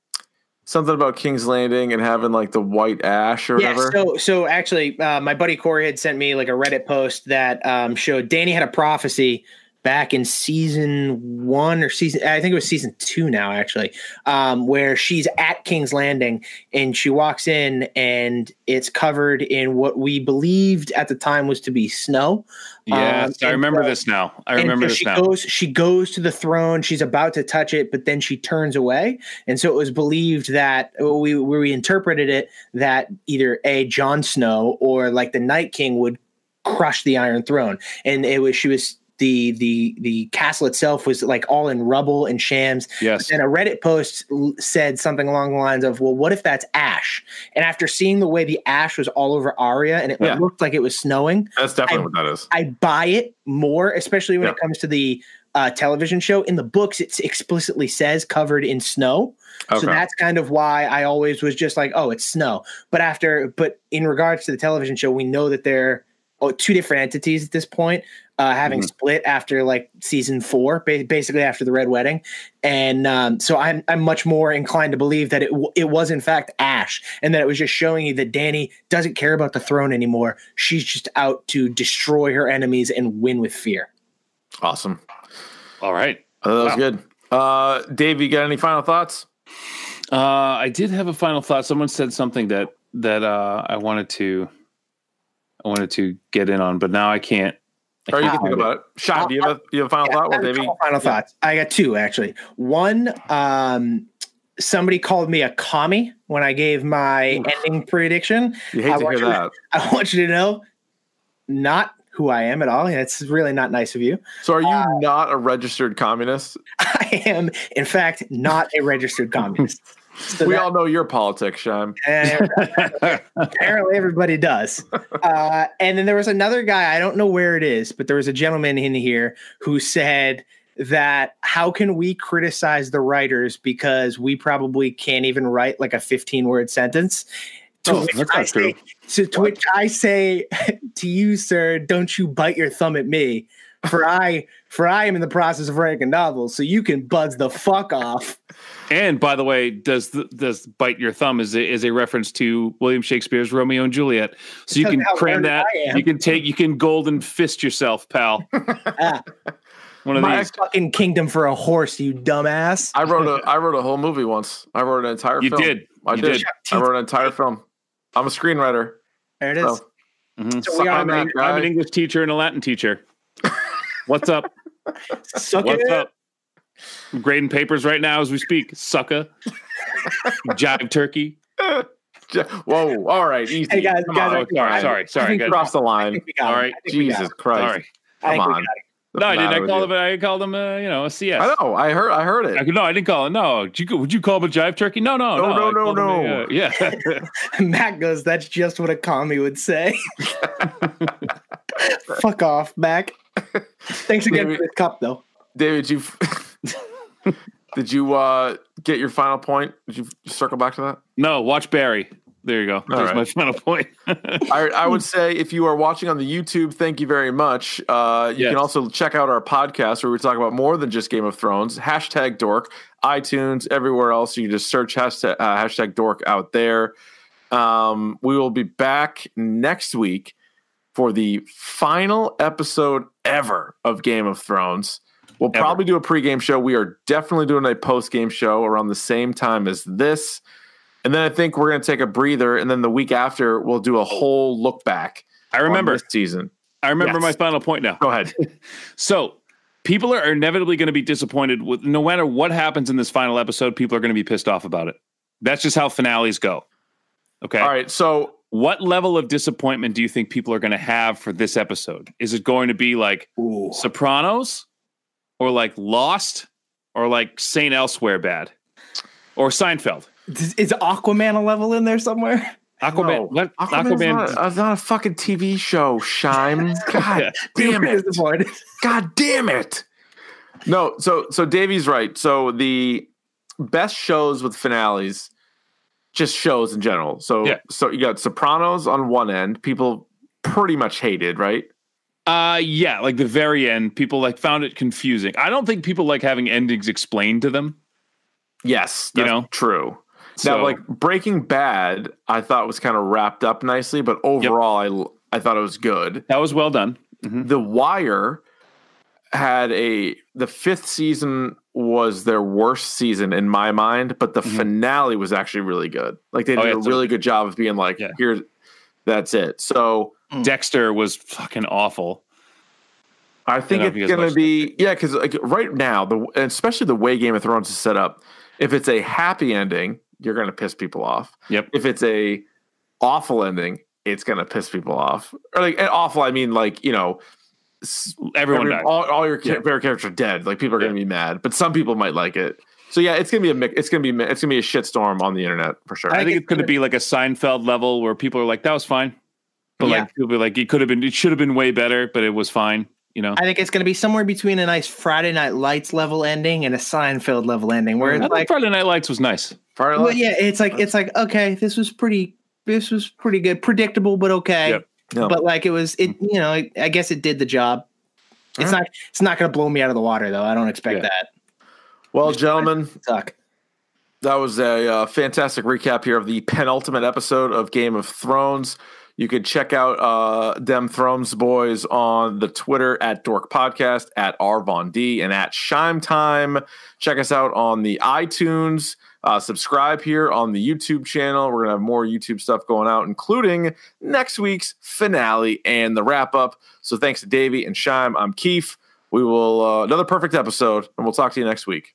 S3: something about King's Landing and having like the white ash or
S5: Yeah,
S3: whatever?
S5: so so actually, uh, my buddy Corey had sent me like a Reddit post that um, showed Danny had a prophecy back in season one or season I think it was season two now actually, um, where she's at King's Landing and she walks in and it's covered in what we believed at the time was to be snow.
S4: Yes,
S5: Um,
S4: I remember
S5: so-
S4: this now. I remember
S5: so
S4: this
S5: she
S4: now.
S5: goes she goes to the throne she's about to touch it but then she turns away and so it was believed that we we interpreted it that either a Jon Snow or like the Night King would crush the Iron Throne and it was she was the the the castle itself was like all in rubble and shams
S4: yes.
S5: and a Reddit post l- said something along the lines of, "Well, what if that's ash?" And after seeing the way the ash was all over Arya and it
S3: Yeah.
S5: looked like it was snowing,
S3: That's definitely
S5: I-
S3: what that is.
S5: I buy it more, especially when
S3: Yeah.
S5: it comes to the uh, television show. In the books, it explicitly says covered in snow.
S3: Okay.
S5: So that's kind of why I always was just like, oh, it's snow. But after, but in regards to the television show, we know that they're oh, two different entities at this point, uh, having
S3: Mhm.
S5: split after like season four, ba- basically after the Red Wedding. And um, so I'm I'm much more inclined to believe that it w- it was in fact Ash, and that it was just showing you that Danny doesn't care about the throne anymore. She's just out to destroy her enemies and win with fear.
S3: awesome.
S4: All right.
S3: Uh, that was
S4: Wow.
S3: good. Uh Dave, you got any final thoughts?
S4: Uh, I did have a final thought. Someone said something that that uh, I wanted to I wanted to get in on, but now I can't.
S3: Or you
S4: can't
S3: think about it. Shine, do you have a, you have a final
S5: Yeah,
S3: thought? Well, Davey,
S5: final thoughts. I got two actually. One, um, somebody called me a commie when I gave my ending prediction.
S3: you hate
S5: I
S3: to hear
S5: you-
S3: that.
S5: I want you to know, not who I am at all. and It's really not nice of you.
S3: So are you
S5: Uh,
S3: not a registered communist?
S5: I am, in fact, not a registered communist. So
S3: we
S5: that-
S3: all know your politics.
S5: Eh, apparently everybody does. Uh, and then there was another guy, I don't know where it is, but there was a gentleman in here who said that how can we criticize the writers because we probably can't even write like a 15 word sentence. To
S4: Oh,
S5: which
S4: that's
S5: I
S4: true.
S5: say- So to which I say to you, sir, don't you bite your thumb at me. For I for I am in the process of writing a novel, so you can buzz the fuck off.
S4: And by the way, does the, does bite your thumb is a, is a reference to William Shakespeare's Romeo and Juliet. So you can cram that. You can take. You can golden fist yourself, pal.
S5: Ah.
S4: One of
S5: My
S4: these.
S5: fucking kingdom for a horse, you dumbass.
S3: I wrote a I wrote a whole movie once. I wrote an entire
S4: You
S3: film.
S4: did.
S3: I
S4: You
S3: did.
S4: did.
S3: I wrote an entire film. I'm a screenwriter.
S5: There it is.
S3: So,
S4: Mhm.
S5: So we are
S4: I'm, an, I'm an. English teacher and a Latin teacher. What's up?
S5: Suck
S4: What's
S5: it.
S4: up? I'm grading papers right now as we speak. Sucker. Jive turkey.
S3: Whoa! All right, easy.
S5: Hey, guys,
S3: Come
S5: guys,
S3: on.
S4: Oh, sorry, sorry, sorry.
S3: think
S4: guys.
S3: you crossed the line.
S5: think we got
S4: All
S5: him.
S4: right.
S5: I think we got
S3: Jesus. Christ!
S4: Sorry.
S3: Come on.
S4: No, I didn't. I called him. I called him. Uh, you know, a CS.
S3: I know. I heard. I heard
S4: I,
S3: it.
S4: no, I didn't call him. No, Did you, would you call him a jive turkey? No, no,
S3: No,
S4: no,
S3: no, no,
S4: a, uh, yeah.
S5: Matt goes, that's just what a commie would say. Fuck off, Mac. Thanks again
S3: Maybe-
S5: for this cup, though.
S3: David, you did you uh, get your final point? Did you circle back to that?
S4: no, watch Barry. There you go. There's
S3: right.
S4: my final point.
S3: I, I would say if you are watching on the YouTube, thank you very much. Uh, you
S4: Yes.
S3: can also check out our podcast where we talk about more than just Game of Thrones. Hashtag Dork, iTunes, everywhere else. You can just search hashtag, uh, hashtag Dork out there. Um, we will be back next week for the final episode ever of Game of Thrones. We'll
S4: Ever.
S3: probably do a pregame show. We are definitely doing a postgame show around the same time as this. And then I think we're going to take a breather. And then the week after, we'll do a whole look back.
S4: I remember.
S3: this season.
S4: I remember
S3: Yes.
S4: my final point now.
S3: Go ahead.
S4: So people are inevitably going to be disappointed with no matter what happens in this final episode. People are going to be pissed off about it. That's just how finales go. Okay.
S3: All right. So
S4: What level of disappointment do you think people are going to have for this episode? Is it going to be like Sopranos or like Lost or like Saint Elsewhere bad or Seinfeld?
S5: Is, is Aquaman a level in there somewhere?
S4: Aquaman.
S3: no,
S4: What?
S3: Aquaman's
S4: Aquaman.
S3: Not, it's uh, not a fucking TV show, Shime. God damn it. God damn it. No, so so Davey's right. So the best shows with finales, just shows in general. So
S4: Yeah.
S3: so you got Sopranos on one end, people pretty much hated, right?
S4: Uh yeah, like the very end, people like found it confusing. I don't think people like having endings explained to them.
S3: Yes,
S4: You know?
S3: true.
S4: So-
S3: now, like Breaking Bad, I thought was kind of wrapped up nicely, but overall, I I thought it was good.
S4: That was well done. Mhm.
S3: The Wire had a the fifth season was their worst season in my mind, but the finale was actually really good. Like they
S4: Mm-hmm. Oh,
S3: did
S4: yeah,
S3: a really good job of being like,
S4: Yeah.
S3: here's that's it. So Mm.
S4: Dexter was fucking awful.
S3: I think
S4: know
S3: it's
S4: if you guys
S3: gonna be yeah, because like right now, the especially the way Game of Thrones is set up, if it's a happy ending, you're gonna piss people off.
S4: Yep.
S3: If it's a awful ending, it's gonna piss people off. Or like and awful, I mean like you know,
S4: Everyone
S3: every- all, all your
S4: Yeah.
S3: favorite characters are dead. Like people are gonna
S4: Yeah.
S3: be mad, but some people might like it. So yeah, it's gonna be a mix. It's gonna be it's gonna be a shitstorm on the internet for sure.
S4: I think
S5: think
S4: it's going to be like a Seinfeld level where people are like, "That was fine," but
S5: Yeah.
S4: like people be like, "It could have been, it should have been way better, but it was fine." You know,
S5: I think it's going to be somewhere between a nice Friday Night Lights level ending and a Seinfeld level ending, where
S4: I
S5: it's
S4: thought
S5: like,
S4: Friday Night Lights was nice.
S3: Fire
S5: well,
S3: Life?
S5: yeah, it's like it's like okay, this was pretty, this was pretty good, predictable, but okay.
S4: Yep.
S3: Yeah.
S5: But like it was, it you know, I guess it did the job. It's not, it's not going to blow me out of the water though. I don't expect
S4: Yeah.
S5: that.
S3: Well, gentlemen,
S5: Suck.
S3: That was a uh, fantastic recap here of the penultimate episode of Game of Thrones. You could check out uh, Dem Thrones Boys on the Twitter at Dork Podcast, at Arvon D, and at Shime Time. Check us out on the iTunes. Uh, subscribe here on the YouTube channel. We're going to have more YouTube stuff going out, including next week's finale and the wrap up. So thanks to Davey and Shime. I'm Keith. We will, uh, another perfect episode, and we'll talk to you next week.